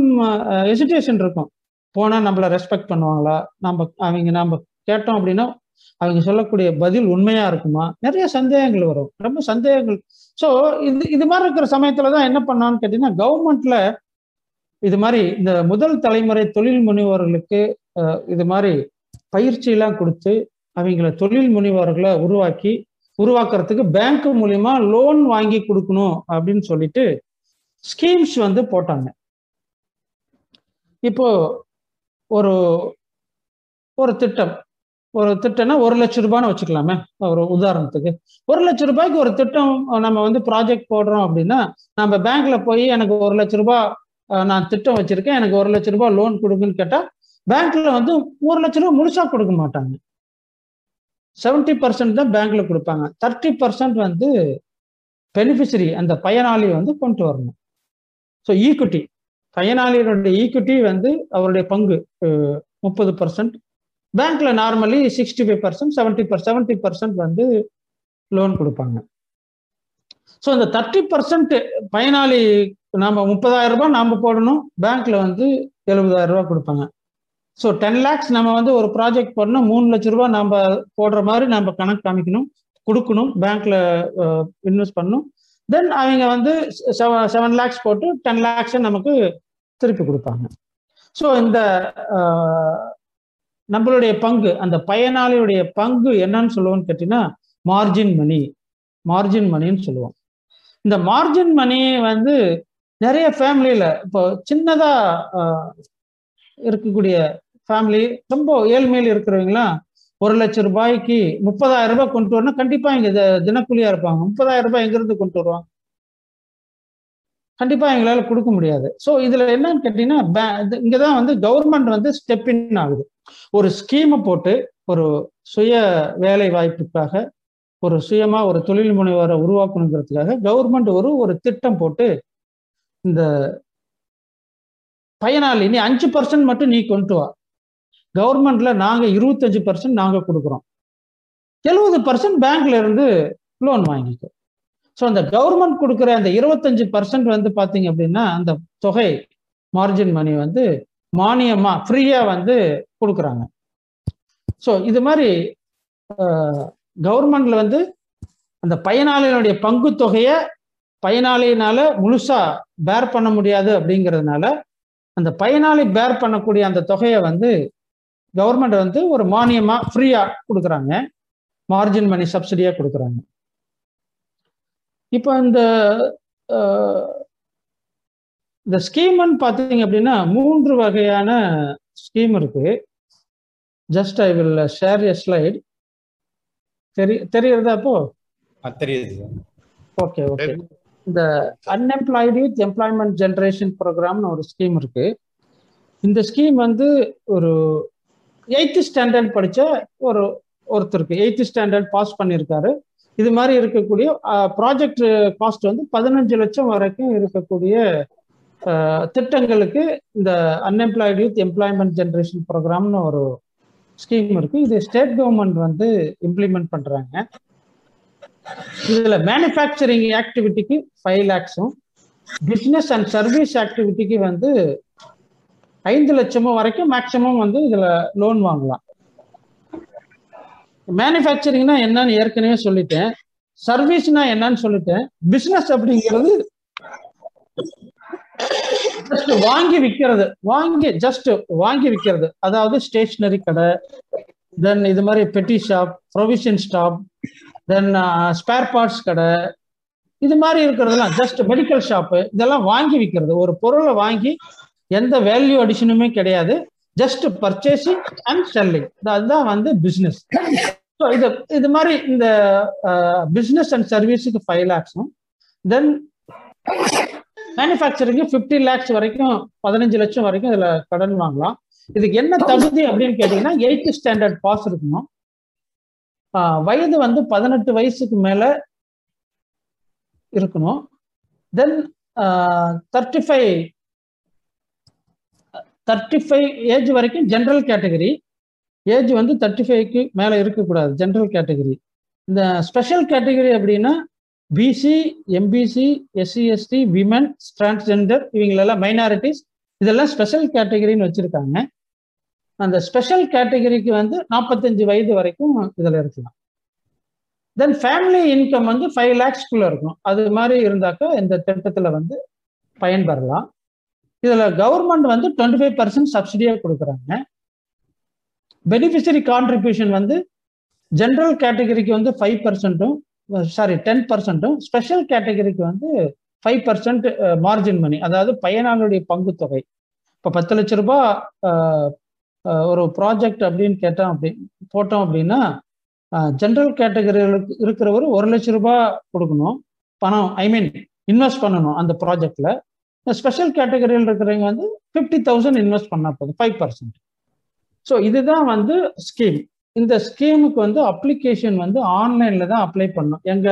ஹெசிடேஷன் இருக்கும். போனால் நம்மளை ரெஸ்பெக்ட் பண்ணுவாங்களா? நம்ம அவங்க நம்ம கேட்டோம் அப்படின்னா அவங்க சொல்லக்கூடிய பதில் உண்மையா இருக்குமா? நிறைய சந்தேகங்கள் வரும். ரொம்ப சந்தேகங்கள். ஸோ இது இது மாதிரி இருக்கிற சமயத்துல தான் என்ன பண்ணான்னு கேட்டீங்கன்னா கவர்மெண்ட்ல இது மாதிரி இந்த முதல் தலைமுறை தொழில் முனைவோர்களுக்கு இது மாதிரி பயிற்சியெல்லாம் கொடுத்து அவங்கள தொழில் முனைவோர்களை உருவாக்கி உருவாக்குறதுக்கு பேங்க் மூலியமா லோன் வாங்கி கொடுக்கணும் அப்படின்னு சொல்லிட்டு ஸ்கீம்ஸ் வந்து போட்டாங்க. இப்போ ஒரு ஒரு திட்டம் ஒரு திட்டம்னா ஒரு லட்ச ரூபான்னு வச்சுக்கலாமே ஒரு உதாரணத்துக்கு. ஒரு லட்ச ரூபாய்க்கு ஒரு திட்டம் நம்ம வந்து ப்ராஜெக்ட் போடுறோம் அப்படின்னா நம்ம பேங்க்ல போய் எனக்கு ஒரு லட்ச ரூபாய் நான் திட்டம் வச்சிருக்கேன். எனக்கு ஒரு லட்ச ரூபாய் லோன் கொடுக்குன்னு கேட்டால் பேங்க்ல வந்து ஒரு லட்ச ரூபாய் முழுசா கொடுக்க மாட்டாங்க. செவன்டி பர்சன்ட் தான் பேங்க்ல கொடுப்பாங்க. தேர்ட்டி பர்சன்ட் வந்து பெனிஃபிஷரி அந்த பயனாளி வந்து கொண்டு வரணும். ஸோ ஈக்குட்டி பயனாளியினுடைய ஈக்குட்டி வந்து அவருடைய பங்கு முப்பது பர்சன்ட் பேங்க்ல normally sixty five percent seventy per seventy percent வந்து லோன் கொடுப்பாங்க. ஸோ இந்த தேர்ட்டி பர்சன்ட் பயனாளி நாம் முப்பதாயிரம் ரூபாய் நாம் போடணும். பேங்க்ல வந்து எழுபதாயிரம் ரூபாய் கொடுப்பாங்க. ஸோ டென் லேக்ஸ் நம்ம வந்து ஒரு ப்ராஜெக்ட் பண்ணால் மூணு லட்ச ரூபாய் நம்ம போடுற மாதிரி நம்ம கணக்கு காமிக்கணும். கொடுக்கணும். பேங்க்ல இன்வெஸ்ட் பண்ணணும். தென் அவங்க வந்து செவன் செவன் லேக்ஸ் போட்டு டென் லேக்ஸை நமக்கு திருப்பி கொடுப்பாங்க. ஸோ இந்த நம்மளுடைய பங்கு அந்த பயனாளியுடைய பங்கு என்னன்னு சொல்லுவோம்னு கேட்டீங்கன்னா மார்ஜின் மணி மார்ஜின் மணின்னு சொல்லுவோம். இந்த மார்ஜின் மணி வந்து நிறைய ஃபேமிலியில இப்போ சின்னதா இருக்கக்கூடிய ஃபேமிலி ரொம்ப ஏழ்மையில் இருக்கிறவங்களாம் ஒரு லட்சம் ரூபாய்க்கு முப்பதாயிரம் ரூபாய் கொண்டு வரணும் கண்டிப்பா இங்க தினக்கூலியா இருப்பாங்க. முப்பதாயிரம் ரூபாய் எங்கிருந்து கொண்டு வருவாங்க? கண்டிப்பா எங்களால கொடுக்க முடியாது. ஸோ இதுல என்னன்னு கேட்டீங்கன்னா இங்கதான் வந்து கவர்மெண்ட் வந்து ஸ்டெப் இன் ஆகுது. ஒரு ஸ்கீமை போட்டு ஒரு சுய வேலை வாய்ப்புக்காக ஒரு சுயமா ஒரு தொழில் முனைவரை உருவாக்கணுங்கிறதுக்காக கவர்மெண்ட் ஒரு ஒரு திட்டம் போட்டு இந்த பயனாளி நீ அஞ்சு பர்சன்ட் மட்டும் நீ கொண்டு வா. கவர்மெண்ட்ல நாங்க இருபத்தஞ்சு பர்சன்ட் நாங்க கொடுக்குறோம். எழுபது பர்சன்ட் பேங்க்ல இருந்து லோன் வாங்கிக்கோ. ஸோ அந்த கவர்மெண்ட் கொடுக்குற அந்த இருபத்தஞ்சு பர்சன்ட் வந்து பார்த்தீங்க அப்படின்னா அந்த தொகை மார்ஜின் மணி வந்து மானியமா ஃப்ரீயா வந்து கொடுக்குறாங்க. ஸோ இது மாதிரி கவர்மெண்ட்ல வந்து அந்த பயனாளியினுடைய பங்கு தொகையை பயனாளியினால முழுசா பேர் பண்ண முடியாது அப்படிங்கிறதுனால அந்த பயனாளி பேர் பண்ணக்கூடிய அந்த தொகையை வந்து கவர்மெண்ட் வந்து ஒரு மானியமா ஃப்ரீயா கொடுக்குறாங்க. மார்ஜின் மணி சப்சிடியா கொடுக்குறாங்க. இப்போ இந்த இந்த ஸ்கீம்னு பார்த்தீங்க அப்படின்னா மூன்று வகையான ஸ்கீம் இருக்கு. Just I will share a slide தெரி தெரியறதா அப்போ தெரியுது. Okay okay. இந்த அன்எம்ப்ளாய்டு யூத் எம்ப்ளாய்மெண்ட் ஜென்ரேஷன் ப்ரோக்ராம்னு ஒரு ஸ்கீம் இருக்கு. இந்த ஸ்கீம் வந்து ஒரு எயித்து ஸ்டாண்டர்ட் படிச்ச ஒரு ஒருத்தருக்கு எயித்து ஸ்டாண்டர்ட் பாஸ் பண்ணியிருக்காரு. இது மாதிரி இருக்கக்கூடிய ப்ராஜெக்ட் காஸ்ட் வந்து பதினஞ்சு லட்சம் வரைக்கும் இருக்கக்கூடிய திட்டங்களுக்கு இந்த அன்எம்ப்ளாய்டு யூத் எம்ப்ளாய்மெண்ட் ஜென்ரேஷன் ப்ரோக்ராம்னு ஒரு ஸ்கீம் இருக்கு. இது ஸ்டேட் கவர்மெண்ட் வந்து இம்ப்ளிமெண்ட் பண்றாங்க. இதுல மேனுஃபேக்சரிங் ஆக்டிவிட்டிக்கு ஃபைவ் லேக்ஸும் பிஸ்னஸ் அண்ட் சர்வீஸ் ஆக்டிவிட்டிக்கு வந்து ஐந்து லட்சமும் வரைக்கும் மேக்சிமம் வந்து இதுல லோன் வாங்கலாம். மேனுஃபேக்சரிங்னா என்னன்னு ஏற்கனவே சொல்லிட்டேன். சர்வீஸ்னா என்னன்னு சொல்லிட்டேன். பிசினஸ் அப்படிங்கிறது ஜஸ்ட் வாங்கி விற்கிறது வாங்கி ஜஸ்ட் வாங்கி விற்கிறது அதாவது ஸ்டேஷனரி கடை தென் இது மாதிரி பெட்டி shop provision stop then spare parts கடை. இது மாதிரி இருக்கிறதெல்லாம் ஜஸ்ட் மெடிக்கல் ஷாப்பு இதெல்லாம் வாங்கி விற்கிறது ஒரு பொருளை வாங்கி எந்த வேல்யூ அடிஷனுமே கிடையாது. ஜஸ்ட் பர்ச்சேசிங் அண்ட் செல்லிங் அதுதான் வந்து பிஸ்னஸ் ஸோ இது இது மாதிரி இந்த பிஸ்னஸ் அண்ட் சர்வீஸுக்கு ஃபைவ் லேக்ஸும் தென் மேனுஃபேக்சரிங்கு ஃபிஃப்டி லேக்ஸ் வரைக்கும் பதினஞ்சு லட்சம் வரைக்கும் இதுல கடன் வாங்கலாம். இதுக்கு என்ன தகுதி அப்படின்னு கேட்டீங்கன்னா எயித்து ஸ்டாண்டர்ட் பாஸ் இருக்கணும். வயது வந்து பதினெட்டு வயசுக்கு மேல இருக்கணும். Then thirty five thirty five age வரைக்கும் ஜென்ரல் கேட்டகரி ஏஜ் வந்து தேர்ட்டி ஃபைவ்க்கு மேலே இருக்கக்கூடாது ஜென்ரல் கேட்டகரி இந்த ஸ்பெஷல் கேட்டகரி அப்படின்னா BC MBC SC ST women transgender இவங்களெல்லாம் மைனாரிட்டிஸ் இதெல்லாம் ஸ்பெஷல் கேட்டகரின்னு வச்சுருக்காங்க. அந்த ஸ்பெஷல் கேட்டகரிக்கு வந்து நாற்பத்தஞ்சு வயது வரைக்கும் இதில் இருக்கலாம். தென் ஃபேமிலி இன்கம் வந்து ஃபைவ் லேக்ஸ்க்குள்ளே இருக்கும். அது மாதிரி இருந்தாக்கா இந்த திட்டத்தில் வந்து பயன்பெறலாம். இதில் கவர்மெண்ட் வந்து டுவெண்ட்டி ஃபைவ் பர்சன்ட் சப்சிடியாக கொடுக்குறாங்க. பெனிஃபிஷரி கான்ட்ரிபியூஷன் வந்து ஜென்ரல் கேட்டகரிக்கு வந்து ஃபைவ் பர்சன்ட்டும் சாரி டென் பர்சன்ட்டும் ஸ்பெஷல் கேட்டகரிக்கு வந்து ஃபைவ் பர்சன்ட் மார்ஜின் மணி அதாவது பயனாளருடைய பங்கு தொகை இப்போ பத்து லட்ச ரூபாய் uh, uh, ஒரு ப்ராஜெக்ட் அப்படின்னு கேட்டோம் அப்படி போட்டோம் அப்படின்னா uh, ஜென்ரல் கேட்டகரிகளுக்கு இருக்கிறவர் ஒரு லட்ச ரூபாய் கொடுக்கணும். பணம் ஐ மீன் இன்வெஸ்ட் பண்ணணும் அந்த ப்ராஜெக்ட்ல ஸ்பெஷல் கேட்டகரியில் இருக்கிறவங்க வந்து ஃபிஃப்டி தௌசண்ட் இன்வெஸ்ட் பண்ணால் போதும் ஃபைவ் பர்சன்ட் ஸோ இதுதான் வந்து ஸ்கீம் இந்த ஸ்கீமுக்கு வந்து அப்ளிகேஷன் வந்து ஆன்லைன்ல தான் அப்ளை பண்ணும் எங்க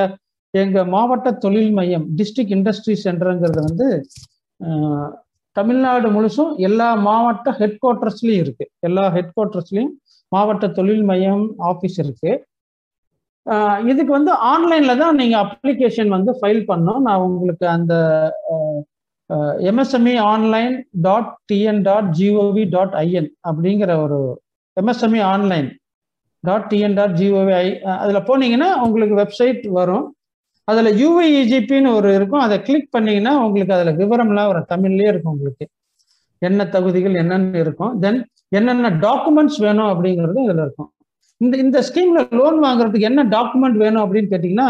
எங்க மாவட்ட தொழில் மையம் டிஸ்ட்ரிக்ட் இண்டஸ்ட்ரி சென்டருங்கிறது வந்து தமிழ்நாடு முழுசும் எல்லா மாவட்ட ஹெட் குவார்ட்டர்ஸ்லயும் இருக்கு. எல்லா ஹெட் குவார்ட்டர்ஸ்லயும் மாவட்ட தொழில் மையம் ஆஃபீஸ் இருக்கு. இதுக்கு வந்து ஆன்லைன்ல தான் நீங்க அப்ளிகேஷன் வந்து ஃபைல் பண்ணோம் நான் உங்களுக்கு அந்த MSME online dot TN dot GOV dot IN அப்படிங்கிற ஒரு MSME online dot TN dot GOV I அதில் போனீங்கன்னா உங்களுக்கு வெப்சைட் வரும். அதில் யூஐஇஜிபின்னு ஒரு இருக்கும். அதை கிளிக் பண்ணிங்கன்னா உங்களுக்கு அதில் விவரம்லாம் வரும். தமிழ்லேயே இருக்கும் உங்களுக்கு. என்ன தகுதிகள் என்னென்ன இருக்கும். தென் என்னென்ன டாக்குமெண்ட்ஸ் வேணும் அப்படிங்கிறது இதில் இருக்கும். இந்த இந்த ஸ்கீம்ல லோன் வாங்குறதுக்கு என்ன டாக்குமெண்ட் வேணும் அப்படின்னு கேட்டிங்கன்னா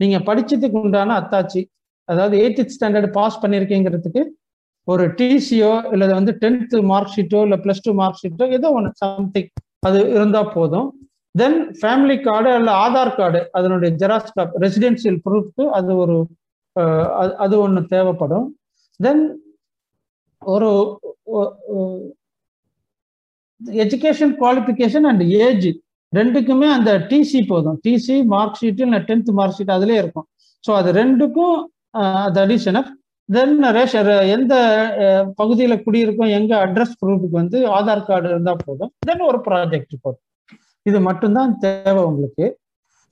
நீங்கள் படிச்சதுக்கு உண்டான அத்தாச்சி அதாவது எயித்து ஸ்டாண்டர்ட் பாஸ் பண்ணியிருக்கீங்கிறதுக்கு ஒரு டிசியோ இல்லை வந்து டென்த்து மார்க் ஷீட்டோ இல்லை ப்ளஸ் டூ மார்க் ஷீட்டோ ஏதோ ஒன்று சம்திங் அது இருந்தால் போதும். தென் ஃபேமிலி கார்டு அல்ல ஆதார் கார்டு அதனுடைய ஜெராக்ஸ் காப் ரெசிடென்சியல் ப்ரூஃப்க்கு அது ஒரு அது ஒன்று தேவைப்படும். தென் ஒரு எஜுகேஷன் குவாலிஃபிகேஷன் அண்ட் ஏஜ் ரெண்டுக்குமே அந்த டிசி போதும். டிசி மார்க் ஷீட்டு இல்லை டென்த் மார்க் ஷீட் அதுலேயே இருக்கும். ஸோ அது ரெண்டுக்கும் அது அடிஷனல் தென் ரேஷன் எந்த பகுதியில் குடியிருக்கோம் எங்க அட்ரஸ் ப்ரூஃபுக்கு வந்து ஆதார் கார்டு இருந்தால் போதும். தென் ஒரு ப்ராஜெக்ட் போதும். இது மட்டும்தான் தேவை உங்களுக்கு.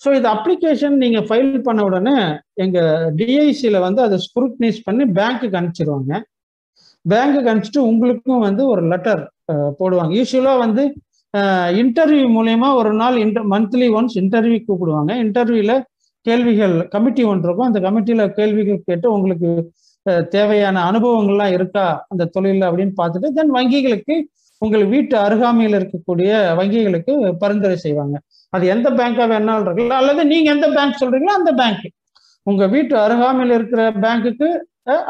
ஸோ இது அப்ளிகேஷன் நீங்கள் ஃபைல் பண்ண உடனே எங்கள் டிஐசியில் வந்து அதை ஸ்க்ரூட்னைஸ் பண்ணி பேங்க்குக்கு அனுப்பிச்சிடுவாங்க பேங்க்குக்கு அனுப்பிச்சிட்டு உங்களுக்கும் வந்து ஒரு லெட்டர் போடுவாங்க. யூஸ்வலாக வந்து இன்டர்வியூ மூலயமா ஒரு நாள் இன்டர் மந்த்லி ஒன்ஸ் இன்டர்வியூ கூப்பிடுவாங்க. இன்டர்வியூவில் கேள்விகள் கமிட்டி ஒன்று இருக்கும். அந்த கமிட்டியில் கேள்விகள் கேட்டு உங்களுக்கு தேவையான அனுபவங்கள்லாம் இருக்கா? அந்த தொழிலில் அப்படின்னு பார்த்துட்டு தென் வங்கிகளுக்கு உங்கள் வீட்டு அருகாமையில் இருக்கக்கூடிய வங்கிகளுக்கு பரிந்துரை செய்வாங்க. அது எந்த பேங்காக வேணாலும் இருக்குல்ல அல்லது நீங்க எந்த பேங்க் சொல்றீங்களோ அந்த பேங்க் உங்க வீட்டு அருகாமையில் இருக்கிற பேங்க்குக்கு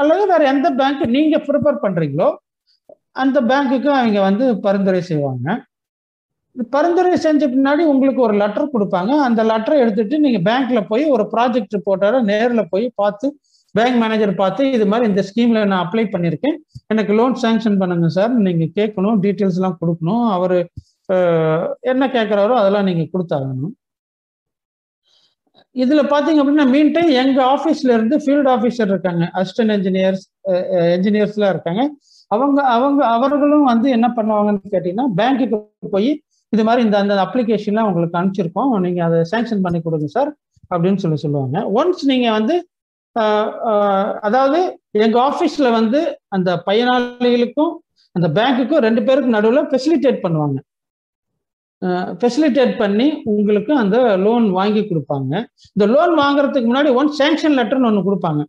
அல்லது வேற எந்த பேங்க் நீங்க ப்ரிப்பேர் பண்றீங்களோ அந்த பேங்க்குக்கு அவங்க வந்து பரிந்துரை செய்வாங்க. பரிந்துரை செஞ்ச பின்னாடி உங்களுக்கு ஒரு லெட்டர் கொடுப்பாங்க. அந்த லெட்டரை எடுத்துட்டு நீங்க பேங்க்ல போய் ஒரு ப்ராஜெக்ட் ரிப்போர்ட்டரை நேரில் போய் பார்த்து பேங்க் மேனேஜர் பார்த்து இது மாதிரி இந்த ஸ்கீம்ல நான் அப்ளை பண்ணியிருக்கேன். எனக்கு லோன் சேங்ஷன் பண்ணுங்க சார் நீங்க கேட்கணும் டீட்டெயில்ஸ் எல்லாம் கொடுக்கணும். அவர் என்ன கேட்குறாரோ அதெல்லாம் நீங்க கொடுத்தாகணும். இதுல பாத்தீங்க அப்படின்னா மீன் டைம் எங்க ஆபீஸ்ல இருந்து ஃபீல்டு ஆஃபீஸர் இருக்காங்க. அசிஸ்டன்ட் என்ஜினியர்ஸ் என்ஜினியர்ஸ்லாம் இருக்காங்க. அவங்க அவங்க அவர்களும் வந்து என்ன பண்ணுவாங்கன்னு கேட்டீங்கன்னா பேங்க்குக்கு போய் இது மாதிரி இந்த அந்த அப்ளிகேஷன்லாம் உங்களுக்கு அனுப்பிச்சிருக்கோம். நீங்க அதை சேங்ஷன் பண்ணி கொடுங்க சார் அப்படின்னு சொல்லி சொல்லுவாங்க. ஒன்ஸ் நீங்க வந்து அதாவது எங்க ஆபீஸ்ல வந்து அந்த பயனாளிகளுக்கும் அந்த பேங்க்குக்கும் ரெண்டு பேருக்கும் நடுவில் ஃபெசிலிட்டேட் பண்ணுவாங்க. ஃபெசிலிட்டேட் பண்ணி உங்களுக்கு அந்த லோன் வாங்கி கொடுப்பாங்க. இந்த லோன் வாங்குறதுக்கு முன்னாடி ஒன் சேங்ஷன் லெட்டர்னு ஒன்று கொடுப்பாங்க.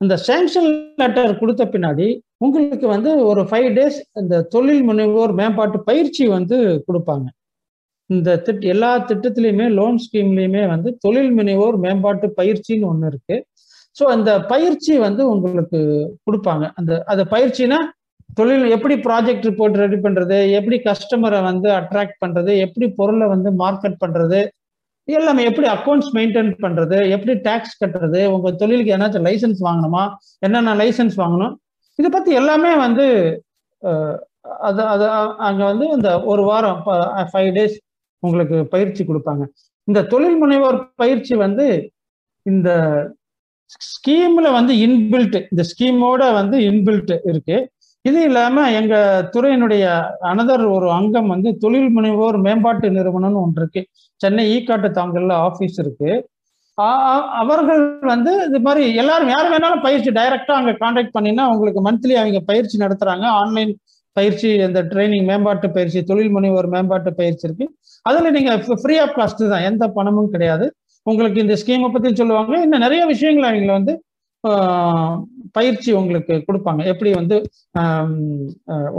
அந்த சேங்ஷன் லெட்டர் கொடுத்த பின்னாடி உங்களுக்கு வந்து ஒரு ஃபைவ் டேஸ் இந்த தொழில் முனைவோர் மேம்பாட்டு பயிற்சி வந்து கொடுப்பாங்க. இந்த திட்ட எல்லா திட்டத்திலையுமே லோன் ஸ்கீம்லையுமே வந்து தொழில் முனைவோர் மேம்பாட்டு பயிற்சின்னு ஒன்று இருக்குது ஸோ அந்த பயிற்சி வந்து உங்களுக்கு கொடுப்பாங்க. அந்த அந்த பயிற்சினா தொழில் எப்படி ப்ராஜெக்ட் ரிப்போர்ட் ரெடி பண்ணுறது எப்படி கஸ்டமரை வந்து அட்ராக்ட் பண்ணுறது எப்படி பொருளை வந்து மார்க்கெட் பண்ணுறது எல்லாமே எப்படி அக்கௌண்ட்ஸ் மெயின்டைன் பண்ணுறது எப்படி டேக்ஸ் கட்டுறது உங்கள் தொழிலுக்கு ஏதாச்சும் லைசன்ஸ் வாங்கணுமா என்னென்ன லைசன்ஸ் வாங்கணும் இதை பற்றி எல்லாமே வந்து அது அது அங்கே வந்து இந்த ஒரு வாரம் ஃபைவ் டேஸ் உங்களுக்கு பயிற்சி கொடுப்பாங்க. இந்த தொழில் முனைவோர் பயிற்சி வந்து இந்த ஸ்கீம்ல வந்து இன்பில்ட் இந்த ஸ்கீமோட வந்து இன்பில்ட் இருக்கு. இது இல்லாம எங்க துறையினுடைய அனதர் ஒரு அங்கம் வந்து தொழில் முனைவோர் மேம்பாட்டு நிறுவனம்னு ஒன்று இருக்கு. சென்னை ஈக்காட்டு தாங்கல்ல ஆஃபீஸ் இருக்கு. அவர்கள் வந்து இது மாதிரி எல்லாரும் யார் வேணாலும் பயிற்சி டைரக்டா அங்க கான்டாக்ட் பண்ணினா அவங்களுக்கு மந்த்லி அவங்க பயிற்சி நடத்துறாங்க. ஆன்லைன் பயிற்சி இந்த ட்ரைனிங் மேம்பாட்டு பயிற்சி தொழில் முனைவோர் மேம்பாட்டு பயிற்சி இருக்கு. அதுல நீங்க ஃப்ரீ ஆஃப் காஸ்ட் தான். எந்த பணமும் கிடையாது. உங்களுக்கு இந்த ஸ்கீமை பத்தி சொல்லுவாங்க. இன்னும் நிறைய விஷயங்கள் அவங்க வந்து பயிற்சி உங்களுக்கு கொடுப்பாங்க. எப்படி வந்து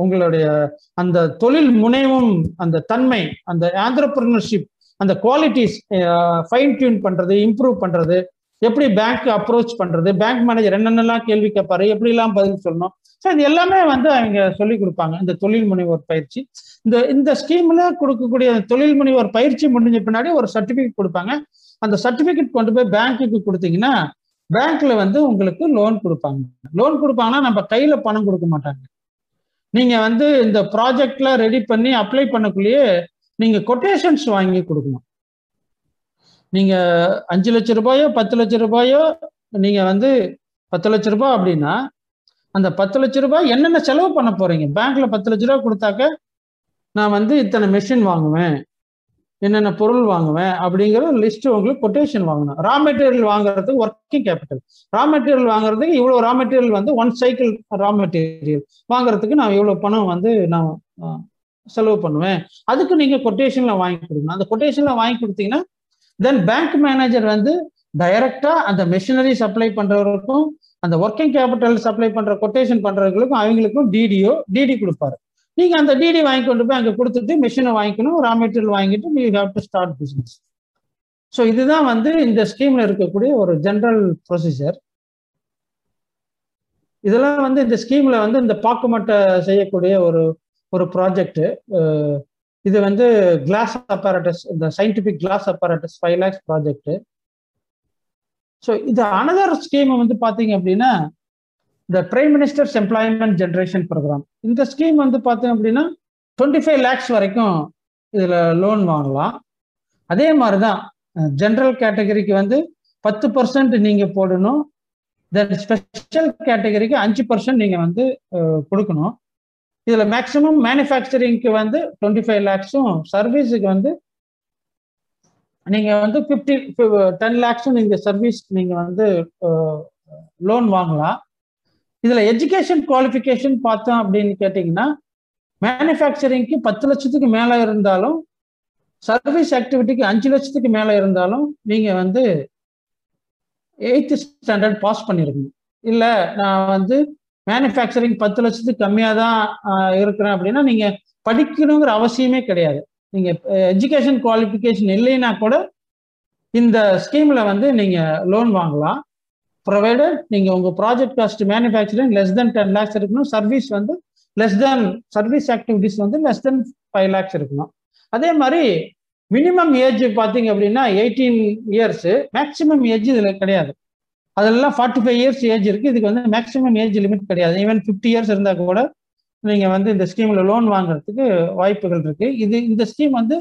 உங்களுடைய அந்த தொழில் முனைவும் அந்த தன்மை அந்த ஆண்டர்பிரினர்ஷிப் அந்த குவாலிட்டிஸ் ஃபைன் டியூன் பண்றது இம்ப்ரூவ் பண்றது எப்படி பேங்க் அப்ரோச் பண்றது பேங்க் மேனேஜர் என்னென்னலாம் கேள்வி கேட்பாரு எப்படிலாம் பதில் சொல்லணும். ஸோ இது எல்லாமே வந்து அவங்க சொல்லி கொடுப்பாங்க. இந்த தொழில் முனைவோர் பயிற்சி. இந்த இந்த ஸ்கீம்ல கொடுக்கக்கூடிய தொழில் முனைவோர் பயிற்சி முடிஞ்ச பின்னாடி ஒரு சர்டிபிகேட் கொடுப்பாங்க. அந்த சர்டிபிகேட் கொண்டு போய் பேங்க்குக்கு கொடுத்தீங்கன்னா பேங்க்ல வந்து உங்களுக்கு லோன் கொடுப்பாங்க. லோன் கொடுப்பாங்கன்னா நம்ம கையில பணம் கொடுக்க மாட்டாங்க. நீங்க வந்து இந்த ப்ராஜெக்ட்ல ரெடி பண்ணி அப்ளை பண்ணக்குள்ளேயே நீங்க கொட்டேஷன்ஸ் வாங்கி கொடுக்கணும். நீங்க அஞ்சு லட்ச ரூபாயோ பத்து லட்ச ரூபாயோ நீங்க வந்து பத்து லட்ச ரூபாய் அப்படின்னா அந்த பத்து லட்ச ரூபாய் என்னென்ன செலவு பண்ண போறீங்க? பேங்க்ல பத்து லட்ச ரூபாய் கொடுத்தாக்க நான் வந்து இத்தனை மெஷின் வாங்குவேன். என்னென்ன பொருள் வாங்குவேன் அப்படிங்கிற லிஸ்ட் உங்களுக்கு கொட்டேஷன் வாங்கணும். ரா மெட்டீரியல் வாங்குறதுக்கு ஒர்க்கிங் கேபிட்டல் ரா மெட்டீரியல் வாங்குறதுக்கு இவ்வளோ ரா மெட்டீரியல் வந்து ஒன் சைக்கிள் ரா மெட்டீரியல் வாங்குறதுக்கு நான் இவ்வளோ பணம் வந்து நான் செலவு பண்ணுவேன். அதுக்கு நீங்க கொட்டேஷன்ல வாங்கி கொடுக்கணும். அந்த கொட்டேஷன்ல வாங்கி கொடுத்தீங்கன்னா தென் பேங்க் மேனேஜர் வந்து டைரக்டா அந்த மெஷினரி சப்ளை பண்றவருக்கும் அந்த ஒர்க்கிங் கேபிட்டல் சப்ளை பண்ற கொட்டேஷன் பண்றவங்களுக்கும் அவங்களுக்கும் டிடிஓ டிடி கொடுப்பாரு. நீங்கள் அந்த டிடி வாங்கி கொண்டு போய் அங்கே கொடுத்துட்டு மிஷினை வாங்கிக்கணும் ரா மெட்டீரியல் வாங்கிட்டு நீ have to start business so இதுதான் வந்து இந்த ஸ்கீமில் இருக்கக்கூடிய ஒரு ஜென்ரல் ப்ரொசீஜர் இதெல்லாம் வந்து இந்த ஸ்கீமில் வந்து இந்த பாக்குமட்டை செய்யக்கூடிய ஒரு ஒரு ப்ராஜெக்ட் இது வந்து கிளாஸ் அப்பாரட்டஸ் இந்த scientific glass apparatus five lakhs project so இது அனதர் ஸ்கீம் வந்து பார்த்தீங்க அப்படின்னா இந்த prime minister's employment generation programme இந்த ஸ்கீம் வந்து பார்த்தீங்க அப்படின்னா டுவெண்ட்டி ஃபைவ் லேக்ஸ் வரைக்கும் இதில் லோன் வாங்கலாம். அதே மாதிரி தான் ஜென்ரல் கேட்டகரிக்கு வந்து பத்து பர்சன்ட் நீங்கள் போடணும். தென் ஸ்பெஷல் கேட்டகரிக்கு அஞ்சு பர்சன்ட் நீங்கள் வந்து கொடுக்கணும். இதில் மேக்ஸிமம் மேனுஃபேக்சரிங்க்கு வந்து டுவெண்ட்டி ஃபைவ் லேக்ஸும் சர்வீஸுக்கு வந்து நீங்கள் வந்து ஃபிஃப்டி டென் லேக்ஸும் நீங்கள் சர்வீஸ் நீங்கள் வந்து லோன் வாங்கலாம். இதில் எஜுகேஷன் குவாலிஃபிகேஷன் பார்த்தோம் அப்படின்னு கேட்டிங்கன்னா மேனுஃபேக்சரிங்க்கு பத்து லட்சத்துக்கு மேலே இருந்தாலும் சர்வீஸ் ஆக்டிவிட்டிக்கு அஞ்சு லட்சத்துக்கு மேலே இருந்தாலும் நீங்கள் வந்து எயித்து ஸ்டாண்டர்ட் பாஸ் பண்ணியிருக்கணும் இல்லை நான் வந்து மேனுஃபேக்சரிங் பத்து லட்சத்துக்கு கம்மியாக தான் இருக்கிறேன் அப்படின்னா நீங்கள் படிக்கணுங்கிற அவசியமே கிடையாது. நீங்கள் எஜுகேஷன் குவாலிஃபிகேஷன் இல்லைன்னா கூட இந்த ஸ்கீமில் வந்து நீங்கள் லோன் வாங்கலாம். ப்ரொவைடட் நீங்கள் உங்கள் project cost manufacturing less than ten lakhs இருக்கணும். சர்வீஸ் வந்து லெஸ் தென் சர்வீஸ் ஆக்டிவிட்டிஸ் வந்து லெஸ் தென் ஃபைவ் லேக்ஸ் இருக்கணும். அதே மாதிரி மினிமம் ஏஜ் பார்த்தீங்க அப்படின்னா எயிட்டீன் இயர்ஸ் மேக்ஸிமம் ஏஜ் இதில் கிடையாது. அதெல்லாம் ஃபார்ட்டி ஃபைவ் இயர்ஸ் ஏஜ் இருக்கு. இதுக்கு வந்து மேக்ஸிமம் ஏஜ் லிமிட் கிடையாது. ஈவன் ஃபிஃப்டி இயர்ஸ் இருந்தால் கூட நீங்கள் வந்து இந்த ஸ்கீமில் லோன் வாங்குறதுக்கு வாய்ப்புகள் இருக்குது இது இந்த ஸ்கீம் வந்து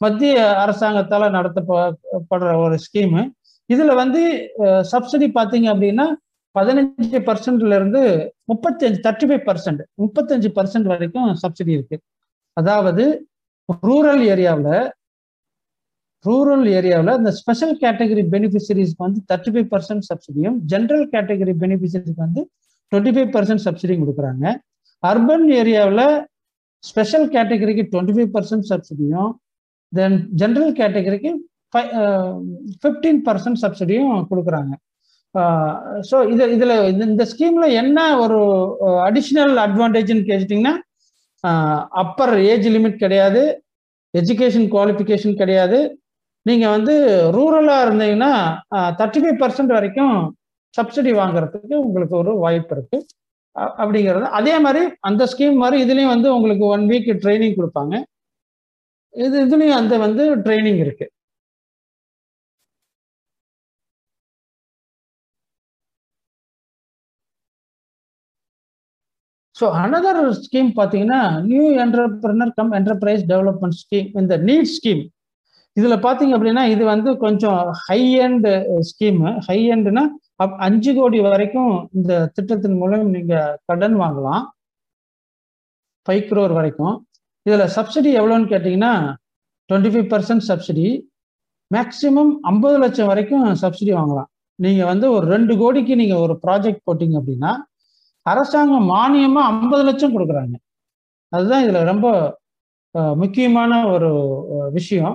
மத்திய அரசாங்கத்தால் நடத்தப்படுற ஒரு ஸ்கீமு இதுல வந்து சப்சிடி பார்த்தீங்க அப்படின்னா பதினஞ்சு பர்சன்ட்ல இருந்து முப்பத்தஞ்சு தேர்ட்டி ஃபைவ் பர்சன்ட் முப்பத்தஞ்சு பர்சன்ட் வரைக்கும் சப்சிடி இருக்கு. அதாவது ரூரல் ஏரியாவில் ரூரல் ஏரியாவில் இந்த ஸ்பெஷல் கேட்டகரி பெனிஃபிஷரிஸ்க்கு வந்து தேர்ட்டி ஃபைவ் பர்சன்ட் சப்சிடியும் ஜென்ரல் கேட்டகரி பெனிஃபிஷரிஸ்க்கு வந்து டுவெண்ட்டி ஃபைவ் பர்சன்ட் சப்சிடியும் கொடுக்குறாங்க. அர்பன் ஏரியாவில் ஸ்பெஷல் கேட்டகரிக்கு டுவெண்ட்டி ஃபைவ் பர்சன்ட் சப்சிடியும் தென் ஜென்ரல் கேட்டகரிக்கு ஃபிஃப்டீன் பர்சன்ட் சப்சிடியும் கொடுக்குறாங்க. Uh, ஸோ இது இதில் இந்த ஸ்கீமில் என்ன ஒரு அடிஷ்னல் அட்வான்டேஜ்னு கேட்டிங்கன்னா அப்பர் ஏஜ் லிமிட் கிடையாது எஜுகேஷன் குவாலிஃபிகேஷன் கிடையாது. நீங்கள் வந்து ரூரலாக இருந்தீங்கன்னா தேர்ட்டி ஃபைவ் பர்சன்ட் வரைக்கும் சப்சிடி வாங்குறதுக்கு உங்களுக்கு ஒரு வாய்ப்பு இருக்கு. அப்படிங்கிறது. அதே மாதிரி அந்த ஸ்கீம் மாதிரி இதுலேயும் வந்து உங்களுக்கு ஒன் வீக் ட்ரைனிங் கொடுப்பாங்க. இது இதுலேயும் அந்த வந்து ட்ரைனிங் இருக்கு. ஸோ அனதர் ஸ்கீம் பார்த்தீங்கன்னா new entrepreneur cum enterprise development scheme இந்த நீட் ஸ்கீம் இதில் பார்த்தீங்க அப்படின்னா இது வந்து கொஞ்சம் ஹை எண்ட் ஸ்கீமு ஹை எண்டுனா அஞ்சு கோடி வரைக்கும் இந்த திட்டத்தின் மூலம் நீங்கள் கடன் வாங்கலாம். ஃபைவ் குரோர் வரைக்கும். இதில் சப்சிடி எவ்வளோன்னு கேட்டிங்கன்னா twenty five percent subsidy maximum ஐம்பது லட்சம் வரைக்கும் சப்சிடி வாங்கலாம். நீங்கள் வந்து ஒரு ரெண்டு கோடிக்கு நீங்கள் ஒரு ப்ராஜெக்ட் போட்டிங்க அப்படின்னா அரசாங்கம் மானியமா ஐம்பது லட்சம் கொடுக்குறாங்க. அதுதான் இதுல ரொம்ப முக்கியமான ஒரு விஷயம்.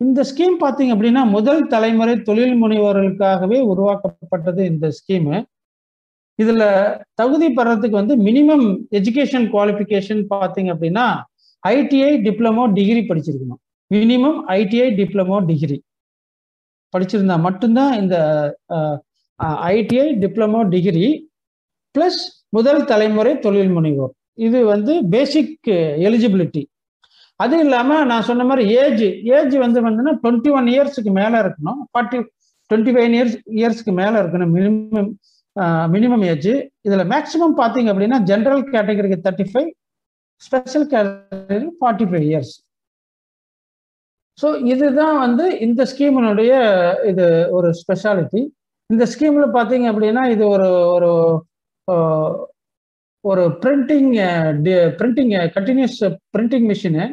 இந்த ஸ்கீம் பார்த்தீங்க அப்படின்னா முதல் தலைமுறை தொழில் முனைவோர்களுக்காகவே உருவாக்கப்பட்டது இந்த ஸ்கீமு. இதுல தகுதி பெறத்துக்கு வந்து மினிமம் எஜுகேஷன் குவாலிஃபிகேஷன் பார்த்தீங்க அப்படின்னா ஐடிஐ டிப்ளமோ டிகிரி படிச்சிருக்கணும். Minimum ITI diploma degree. படிச்சிருந்தா மட்டும்தான் இந்த ஐடிஐ டிப்ளமோ டிகிரி ப்ளஸ் முதல் தலைமுறை தொழில் முனைவோர். இது வந்து பேசிக் எலிஜிபிலிட்டி uh, அது இல்லாமல் நான் சொன்ன மாதிரி ஏஜ் ஏஜ் வந்து வந்துன்னா டுவெண்ட்டி ஒன் இயர்ஸ்க்கு மேலே இருக்கணும். ஃபார்ட்டி டுவெண்ட்டி ஃபைவ் இயர்ஸ் இயர்ஸ்க்கு மேலே இருக்கணும் மினிமம் மினிமம் ஏஜ் இதில் மேக்சிமம் பார்த்தீங்க அப்படின்னா ஜென்ரல் கேட்டகரிக்கு thirty five special category forty five years so இதுதான் வந்து இந்த ஸ்கீமினுடைய இது ஒரு ஸ்பெஷாலிட்டி இந்த ஸ்கீமில் பார்த்தீங்க அப்படின்னா இது ஒரு ஒரு ஒரு printing printing continuous printing machine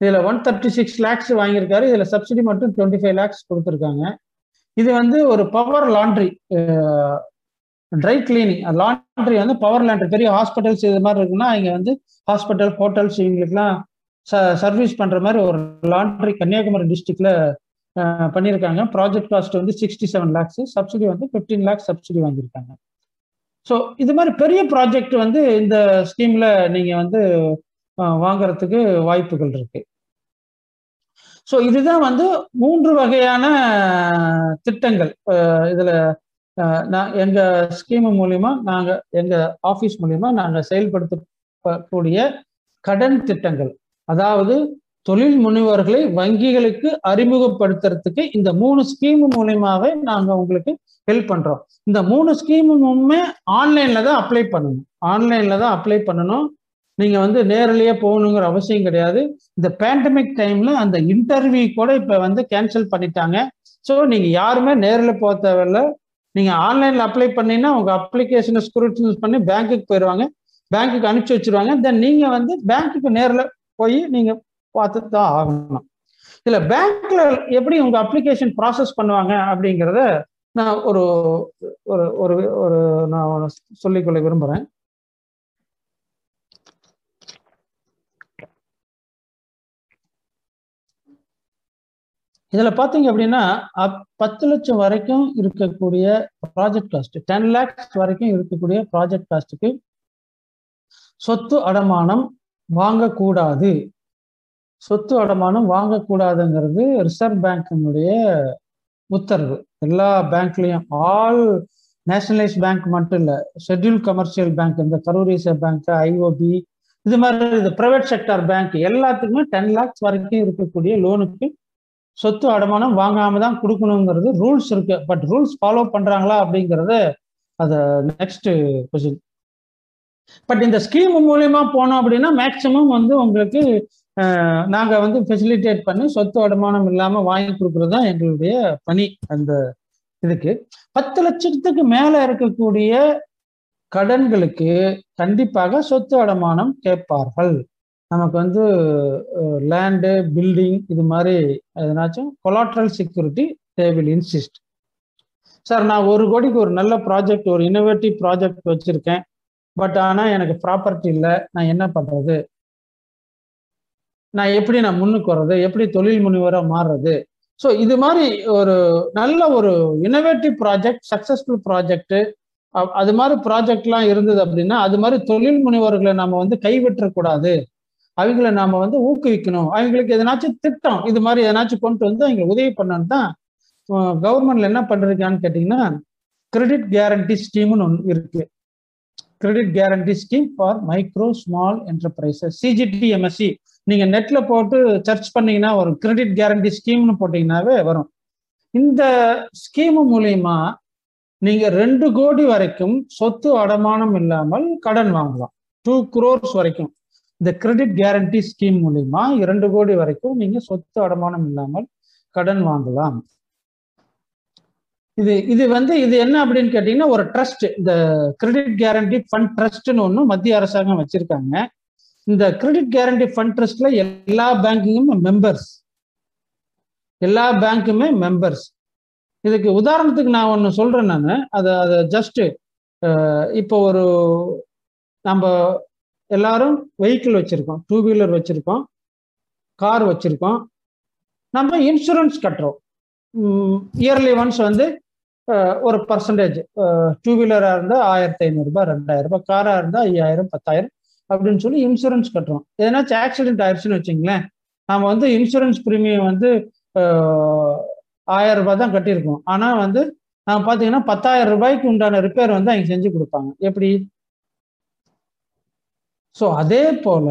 இதுல ஒன் தேர்ட்டி சிக்ஸ் லேக்ஸ் வாங்கியிருக்காரு. இதுல சப்சிடி மட்டும் டுவெண்ட்டி ஃபைவ் லேக்ஸ் கொடுத்துருக்காங்க. இது வந்து ஒரு power laundry dry cleaning laundry வந்து பவர் லாண்ட்ரி பெரிய ஹாஸ்பிட்டல்ஸ் இது மாதிரி இருக்குன்னா இங்க வந்து ஹாஸ்பிட்டல் ஹோட்டல்ஸ் இவங்களுக்குலாம் சர்வீஸ் பண்ற மாதிரி ஒரு லாண்ட்ரி கன்னியாகுமரி டிஸ்ட்ரிக்டில் பண்ணியிருக்காங்க. ப்ராஜெக்ட் காஸ்ட் வந்து சிக்ஸ்டி செவன் லேக்ஸ் சப்சிடி வந்து ஃபிஃப்டீன் லேக்ஸ் சப்சிடி வாங்கியிருக்காங்க. ஸோ இது மாதிரி பெரிய ப்ராஜெக்ட் வந்து இந்த ஸ்கீம்ல நீங்க வந்து வாங்கறதுக்கு வாய்ப்புகள் இருக்கு. ஸோ இதுதான் வந்து மூன்று வகையான திட்டங்கள். இதுல நான் எங்க ஸ்கீம் மூலியமா நாங்க எங்க ஆபீஸ் மூலியமா நாங்க செயல்படுத்தக்கூடிய கடன் திட்டங்கள். அதாவது தொழில் முனைவோர்களை வங்கிகளுக்கு அறிமுகப்படுத்துறதுக்கு இந்த மூணு ஸ்கீம் மூலியமாவே நாங்க உங்களுக்கு ஹெல்ப் பண்றோம். இந்த மூணு ஸ்கீமுமே ஆன்லைன்ல தான் அப்ளை பண்ணணும். ஆன்லைன்ல தான் அப்ளை பண்ணணும். நீங்க வந்து நேரிலேயே போகணுங்கிற அவசியம் கிடையாது. இந்த பேண்டமிக் டைம்ல அந்த இன்டர்வியூ கூட இப்ப வந்து கேன்சல் பண்ணிட்டாங்க. ஸோ நீங்க யாருமே நேரில் போக தேவையில்ல. நீங்க ஆன்லைன்ல அப்ளை பண்ணீங்கன்னா உங்க அப்ளிகேஷனை ஸ்க்ரூட்டினைஸ் பண்ணி பேங்க்குக்கு போயிடுவாங்க பேங்க்குக்கு அனுப்பிச்சி வச்சிருவாங்க. தென் நீங்க வந்து பேங்க்குக்கு நேரில் போய் நீங்க பார்த்து தான் ஆகணும். இதுல பேங்க்ல எப்படி உங்க அப்ளிகேஷன் ப்ராசஸ் பண்ணுவாங்க அப்படிங்கிறத நான் ஒரு ஒரு ஒரு ஒரு நான் சொல்லிக்கொள்ள விரும்புறேன். இதுல பாத்தீங்க அப்படின்னா பத்து லட்சம் வரைக்கும் இருக்கக்கூடிய ப்ராஜெக்ட் காஸ்ட் டென் லேக்ஸ் வரைக்கும் இருக்கக்கூடிய ப்ராஜெக்ட் காஸ்ட்டுக்கு சொத்து அடமானம் வாங்கக்கூடாது. சொத்து அடமானம் வாங்கக்கூடாதுங்கிறது ரிசர்வ் பேங்கினுடைய உத்தரவு. எல்லா பேங்க்லயும் ஆல் நேஷனலைஸ் பேங்க் மட்டும் இல்ல ஷெட்யூல் கமர்ஷியல் பேங்க் இந்த கரூர் ரிசர்வ் பேங்க் ஐஓபி இது மாதிரி இது பிரைவேட் செக்டார் பேங்க் எல்லாத்துக்குமே டென் லேக்ஸ் வரைக்கும் இருக்கக்கூடிய லோனுக்கு சொத்து அடமானம் வாங்காம தான் கொடுக்கணுங்கிறது ரூல்ஸ் இருக்கு. பட் ரூல்ஸ் ஃபாலோ பண்றாங்களா அப்படிங்கறத அது நெக்ஸ்ட் கொஸ்டின் பட் இந்த ஸ்கீம் மூலியமா போனோம் அப்படின்னா மேக்சிமம் வந்து உங்களுக்கு நாங்கள் வந்து ஃபெசிலிட்டேட் பண்ணி சொத்து அடமானம் இல்லாமல் வாங்கி கொடுக்குறது தான் எங்களுடைய பணி அந்த இதுக்கு. பத்து லட்சத்துக்கு மேலே இருக்கக்கூடிய கடன்களுக்கு கண்டிப்பாக சொத்து அடமானம் கேட்பார்கள். நமக்கு வந்து லேண்டு பில்டிங் இது மாதிரி எதனாச்சும் கொலாட்ரல் செக்யூரிட்டி தேவில் இன்சிஸ்ட் சார் நான் ஒரு கோடிக்கு ஒரு நல்ல ப்ராஜெக்ட் ஒரு இன்னோவேட்டிவ் ப்ராஜெக்ட் வச்சுருக்கேன். பட் ஆனால் எனக்கு ப்ராப்பர்ட்டி இல்லை. நான் என்ன பண்ணுறது நான் எப்படி நான் முன்னுக்கு வர்றது? எப்படி தொழில் முனைவராக மாறுறது? ஸோ இது மாதிரி ஒரு நல்ல ஒரு இனோவேட்டிவ் ப்ராஜெக்ட் சக்ஸஸ்ஃபுல் ப்ராஜெக்ட்டு அது மாதிரி ப்ராஜெக்ட்லாம் இருந்தது அப்படின்னா அது மாதிரி தொழில் முனைவர்களை நம்ம வந்து கைவிட்டக்கூடாது அவங்கள நாம் வந்து ஊக்குவிக்கணும். அவங்களுக்கு எதனாச்சும் திட்டம் இது மாதிரி எதனாச்சும் கொண்டு வந்து அவங்களுக்கு உதவி பண்ணணும் தான் கவர்மெண்ட்ல என்ன பண்றதுக்கான்னு கேட்டிங்கன்னா கிரெடிட் கேரண்டி ஸ்கீம்னு ஒன்று இருக்கு. Credit guarantee scheme for micro small enterprises CGTMSE நீங்க நெட்ல போட்டு சர்ச் பண்ணீங்கன்னா வரும் கிரெடிட் கேரண்டி ஸ்கீம்னு போட்டீங்கன்னாவே வரும். இந்த ஸ்கீம் மூலியமா நீங்க ரெண்டு கோடி வரைக்கும் சொத்து அடமானம் இல்லாமல் கடன் வாங்கலாம். டூ குரோர்ஸ் வரைக்கும். இந்த கிரெடிட் கேரண்டி ஸ்கீம் மூலியமா இரண்டு கோடி வரைக்கும் நீங்க சொத்து அடமானம் இல்லாமல் கடன் வாங்கலாம். இது இது வந்து இது என்ன அப்படின்னு கேட்டீங்கன்னா ஒரு ட்ரஸ்ட் இந்த கிரெடிட் கேரண்டி ஃபண்ட் ட்ரஸ்ட்னு ஒன்று மத்திய அரசாங்கம் வச்சிருக்காங்க. இந்த கிரெடிட் கேரண்டி ஃபண்ட் ட்ரஸ்ட்ல எல்லா பேங்க்குமே மெம்பர்ஸ் எல்லா பேங்க்குமே மெம்பர்ஸ் இதுக்கு உதாரணத்துக்கு நான் ஒன்று சொல்றேன் நான். அதை அதை ஜஸ்ட் இப்போ ஒரு நம்ம எல்லாரும் வெஹிக்கிள் வச்சிருக்கோம். டூ வீலர் வச்சிருக்கோம். கார் வச்சிருக்கோம். நம்ம இன்சூரன்ஸ் கட்டுறோம். இயர்லி ஒன்ஸ் வந்து ஒரு பர்சன்டேஜ் டூ வீலராக இருந்தால் ஆயிரத்தி ஐநூறுரூபா ரெண்டாயிரம் ரூபாய். காராக இருந்தால் ஐயாயிரம் பத்தாயிரம். அப்படின்னு சொல்லி இன்சூரன்ஸ் கட்டுறோம். எதனாச்சும் ஆக்சிடென்ட் ஆயிடுச்சுன்னு வச்சுங்களேன் நம்ம வந்து இன்சூரன்ஸ் ப்ரீமியம் வந்து ஆயிரம் ரூபாய் தான் கட்டியிருக்கோம். ஆனால் வந்து நம்ம பார்த்தீங்கன்னா பத்தாயிரம் ரூபாய்க்கு உண்டான ரிப்பேர் வந்து அவங்க செஞ்சு கொடுப்பாங்க. எப்படி? ஸோ அதே போல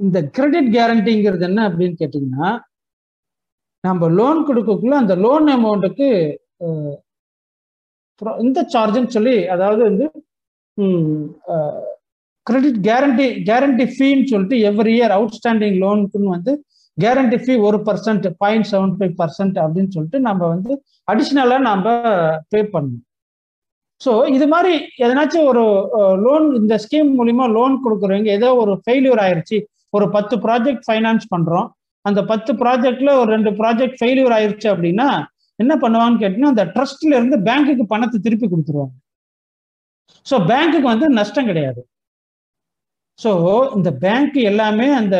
இந்த கிரெடிட் கேரண்டிங்கிறது என்ன அப்படின்னு கேட்டிங்கன்னா நம்ம லோன் கொடுக்கக்குள்ள அந்த லோன் அமௌண்ட்டுக்கு இந்த சார்ஜுன்னு சொல்லி அதாவது வந்து கிரெடிட் கேரண்டி கேரண்டி ஃபீன்னு சொல்லிட்டு எவ்ரி இயர் அவுட்ஸ்டாண்டிங் லோனுக்குன்னு வந்து கேரண்டி ஃபீ ஒரு percent point seven five percent அப்படின்னு சொல்லிட்டு நம்ம வந்து அடிஷ்னலாக நம்ம பே பண்ணணும். ஸோ இது மாதிரி எதனாச்சும் ஒரு லோன் இந்த ஸ்கீம் மூலிமா லோன் கொடுக்குறவங்க ஏதோ ஒரு ஃபெயிலியர் ஆயிடுச்சு ஒரு பத்து ப்ராஜெக்ட் ஃபைனான்ஸ் பண்ணுறோம் அந்த பத்து ப்ராஜெக்ட்ல ஒரு ரெண்டு ப்ராஜெக்ட் ஃபெயிலியூர் ஆயிடுச்சு அப்படின்னா என்ன பண்ணுவான்னு கேட்டீங்கன்னா அந்த ட்ரஸ்ட்ல இருந்து பேங்க்குக்கு பணத்தை திருப்பி கொடுத்துருவாங்க. ஸோ பேங்க்குக்கு வந்து நஷ்டம் கிடையாது. ஸோ இந்த பேங்க் எல்லாமே அந்த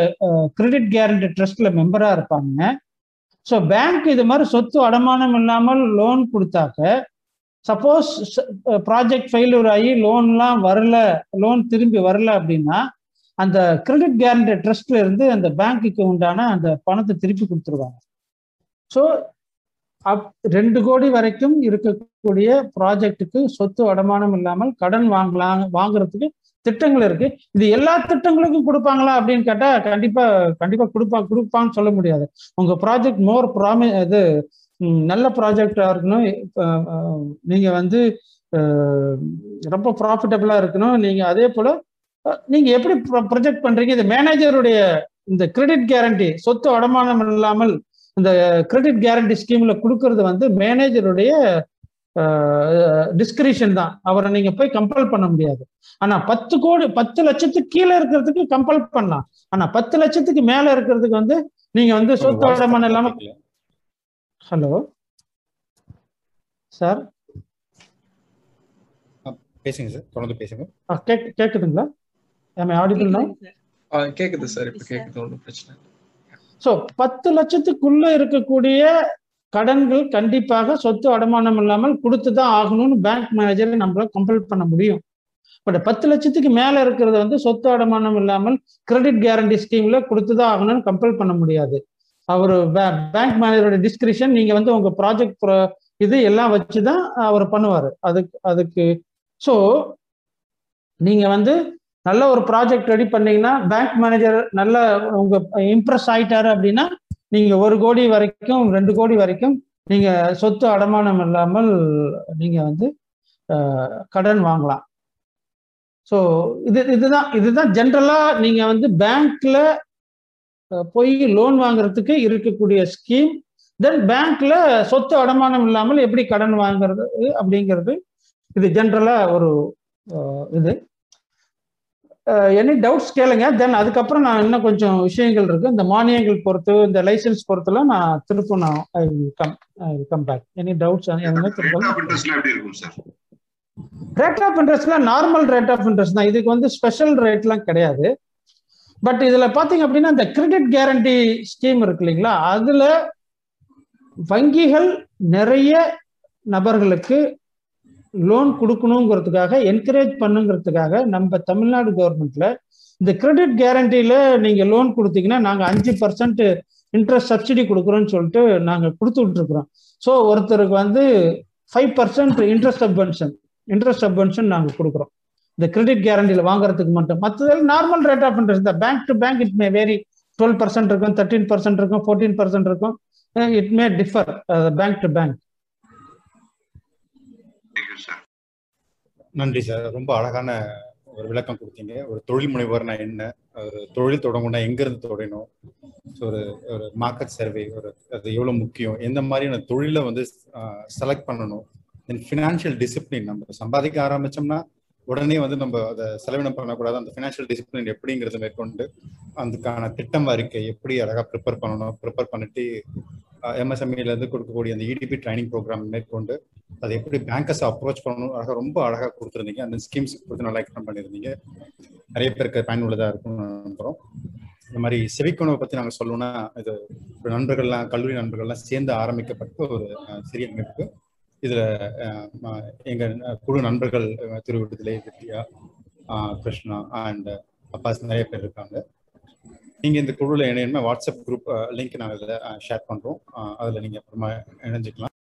கிரெடிட் கேரண்டி ட்ரஸ்ட்ல மெம்பரா இருப்பாங்க. ஸோ பேங்க் இது மாதிரி சொத்து அடமானம் இல்லாமல் லோன் கொடுத்தாக்க சப்போஸ் ப்ராஜெக்ட் ஃபெயிலியர் ஆகி லோன்லாம் வரல லோன் திரும்பி வரல அப்படின்னா அந்த கிரெடிட் கேரண்டி ட்ரஸ்ட்ல இருந்து அந்த பேங்க்குக்கு உண்டான அந்த பணத்தை திருப்பி கொடுத்துருவாங்க. ஸோ அப் ரெண்டு கோடி வரைக்கும் இருக்கக்கூடிய ப்ராஜெக்ட்டுக்கு சொத்து அடமானம் இல்லாமல் கடன் வாங்கலாம் வாங்குறதுக்கு திட்டங்கள் இருக்கு. இது எல்லா திட்டங்களுக்கும் கொடுப்பாங்களா அப்படின்னு கேட்டா கண்டிப்பா கண்டிப்பா கொடுப்பா கொடுப்பான்னு சொல்ல முடியாது. உங்க ப்ராஜெக்ட் மோர் ப்ராமி இது நல்ல ப்ராஜெக்டா இருக்கணும். நீங்க வந்து ரொம்ப ப்ராஃபிட்டபிளா இருக்கணும். நீங்க அதே போல நீங்க எப்படி ப்ரொஜெக்ட் பண்றீங்க? இது மேனேஜருடைய இந்த கிரெடிட் கேரண்டி சொத்து அடமானம் இல்லாமல் இந்த கிரெடிட் கேரண்டி ஸ்கீம்ல கொடுக்கறது வந்து மேனேஜருடைய டிஸ்கிரிஷன் தான். அவரை நீங்க போய் கம்பல் பண்ண முடியாது. ஆனா பத்து கோடி பத்து லட்சத்துக்கு கீழே இருக்கிறதுக்கு கம்பல் பண்ணலாம். ஆனா பத்து லட்சத்துக்கு மேல இருக்கிறதுக்கு வந்து நீங்க வந்து சொத்து அடமானம் இல்லாம ஹலோ சார் பேசுங்க சார் தொடர்ந்து பேசுங்க. கேக்குதுங்களா? Now? கேக்குது சார் இப்ப கேக்குது ஒன்றும் பிரச்சனை ஸோ பத்து லட்சத்துக்குள்ள இருக்கக்கூடிய கடன்கள் கண்டிப்பாக சொத்து அடமானம் இல்லாமல் கொடுத்து தான் ஆகணும்னு பேங்க் மேனேஜரை நம்மள கம்பல் பண்ண முடியும். பட் பத்து லட்சத்துக்கு மேலே இருக்கிறது வந்து சொத்து அடமானம் இல்லாமல் கிரெடிட் கேரண்டி ஸ்கீம்ல கொடுத்து தான் ஆகணும்னு கம்பல் பண்ண முடியாது. அவர் பேங்க் மேனேஜரோட டிஸ்கிரிப்ஷன் நீங்க வந்து உங்க ப்ராஜெக்ட் இது எல்லாம் வச்சு தான் அவர் பண்ணுவார். அதுக்கு அதுக்கு ஸோ நீங்க வந்து நல்ல ஒரு ப்ராஜெக்ட் ரெடி பண்ணீங்கன்னா பேங்க் மேனேஜர் நல்ல உங்க இம்ப்ரெஸ் ஆயிட்டாரு அப்படின்னா நீங்க ஒரு கோடி வரைக்கும் ரெண்டு கோடி வரைக்கும் நீங்க சொத்து அடமானம் இல்லாமல் நீங்க வந்து கடன் வாங்கலாம். ஸோ இது இதுதான் இதுதான் ஜென்ரலா நீங்க வந்து பேங்க்ல போய் லோன் வாங்குறதுக்கு இருக்கக்கூடிய ஸ்கீம் தென் பேங்க்ல சொத்து அடமானம் இல்லாமல் எப்படி கடன் வாங்குறது அப்படிங்கிறது இது ஜென்ரலா ஒரு இது. எனி டவுட்ஸ் கேளுங்க. தென் அதுக்கப்புறம் நான் இன்னும் கொஞ்சம் விஷயங்கள் இருக்கு. இந்த மானியங்கள் பொறுத்து இந்த லைசன்ஸ் பொறுத்துலாம் நான் திரும்ப நான் I come I come back any doubts rate of இன்ட்ரெஸ்ட்ல normal rate of interest தான். இதுக்கு வந்து ஸ்பெஷல் ரேட்லாம் கிடையாது. பட் இதுல பாத்தீங்க அப்படின்னா இந்த கிரெடிட் கேரண்டி ஸ்கீம் இருக்கு இல்லைங்களா? அதுல வங்கிகள் நிறைய நபர்களுக்கு லோன் கொடுக்கணுங்கிறதுக்காக என்கரேஜ் பண்ணுங்கிறதுக்காக நம்ம தமிழ்நாடு கவர்மெண்ட்ல இந்த கிரெடிட் கேரண்டியில நீங்க லோன் கொடுத்தீங்கன்னா நாங்க அஞ்சு பர்சன்ட் இன்ட்ரெஸ்ட் சப்சிடி கொடுக்குறோம்னு சொல்லிட்டு நாங்க கொடுத்துட்டு இருக்கிறோம். ஸோ ஒருத்தருக்கு வந்து five percent interest subvention interest subvention நாங்க கொடுக்குறோம். இந்த கிரெடிட் கேரண்டியில வாங்குறதுக்கு மட்டும். மற்றதில் நார்மல் ரேட் ஆஃப் இன்ட்ரெஸ்ட் இந்த bank to bank it may vary twelve percent இருக்கும் தேர்ட்டீன் பர்சன்ட் இருக்கும் ஃபோர்டீன் பர்சன்ட் இருக்கும். It may differ bank to bank நன்றி சார் ரொம்ப அழகான ஒரு விளக்கம் கொடுத்தீங்க. ஒரு தொழில் முனைவர்னா என்ன? ஒரு தொழில் தொடங்கணும்னா எங்கிருந்து தொடங்கணும்? ஸோ ஒரு ஒரு மார்க்கெட் சர்வே ஒரு அது எவ்வளவு முக்கியம்? எந்த மாதிரியான தொழிலை வந்து செலக்ட் பண்ணணும்? தென் ஃபினான்ஷியல் டிசிப்ளின் நம்ம சம்பாதிக்க ஆரம்பிச்சோம்னா உடனே வந்து நம்ம அதை செலவினம் பண்ணக்கூடாது. அந்த ஃபினான்ஷியல் டிசிப்ளின் எப்படிங்கிறத மேற்கொண்டு அதுக்கான திட்டம் அறிக்கை எப்படி அழகாக ப்ரிப்பேர் பண்ணணும்? ப்ரிப்பேர் பண்ணிட்டு எம்எஸ்எம்இல இருந்து கொடுக்கக்கூடிய அந்த இடிபி ட்ரைனிங் ப்ரோக்ராம் மேற்கொண்டு அதை எப்படி பேங்கர்ஸ் அப்ரோச் பண்ணணும் அழகாக ரொம்ப அழகாக கொடுத்துருந்தீங்க. அந்த ஸ்கீம்ஸ் கொடுத்து நல்லா எக்ஸ்பிளைன் பண்ணியிருந்தீங்க. நிறைய பேருக்கு பயனுள்ளதாக இருக்கும்னு நம்புகிறோம் இந்த மாதிரி செவிக்குணவை பற்றி நாங்கள் சொல்லணும்னா இது நண்பர்கள்லாம் கல்லூரி நண்பர்கள்லாம் சேர்ந்து ஆரம்பிக்கப்பட்ட ஒரு சிறிய அமைப்பு. இதில் எங்கள் குழு நண்பர்கள் அஹ், வித்யா கிருஷ்ணா அண்ட் அப்பாஸ் நிறைய பேர் இருக்காங்க. நீங்க இந்த குழுல இணையமா வாட்ஸ்அப் குரூப் லிங்க் நாங்கள் இதில் ஷேர் பண்றோம். அதுல நீங்க அப்புறமா இணைஞ்சுக்கலாம்.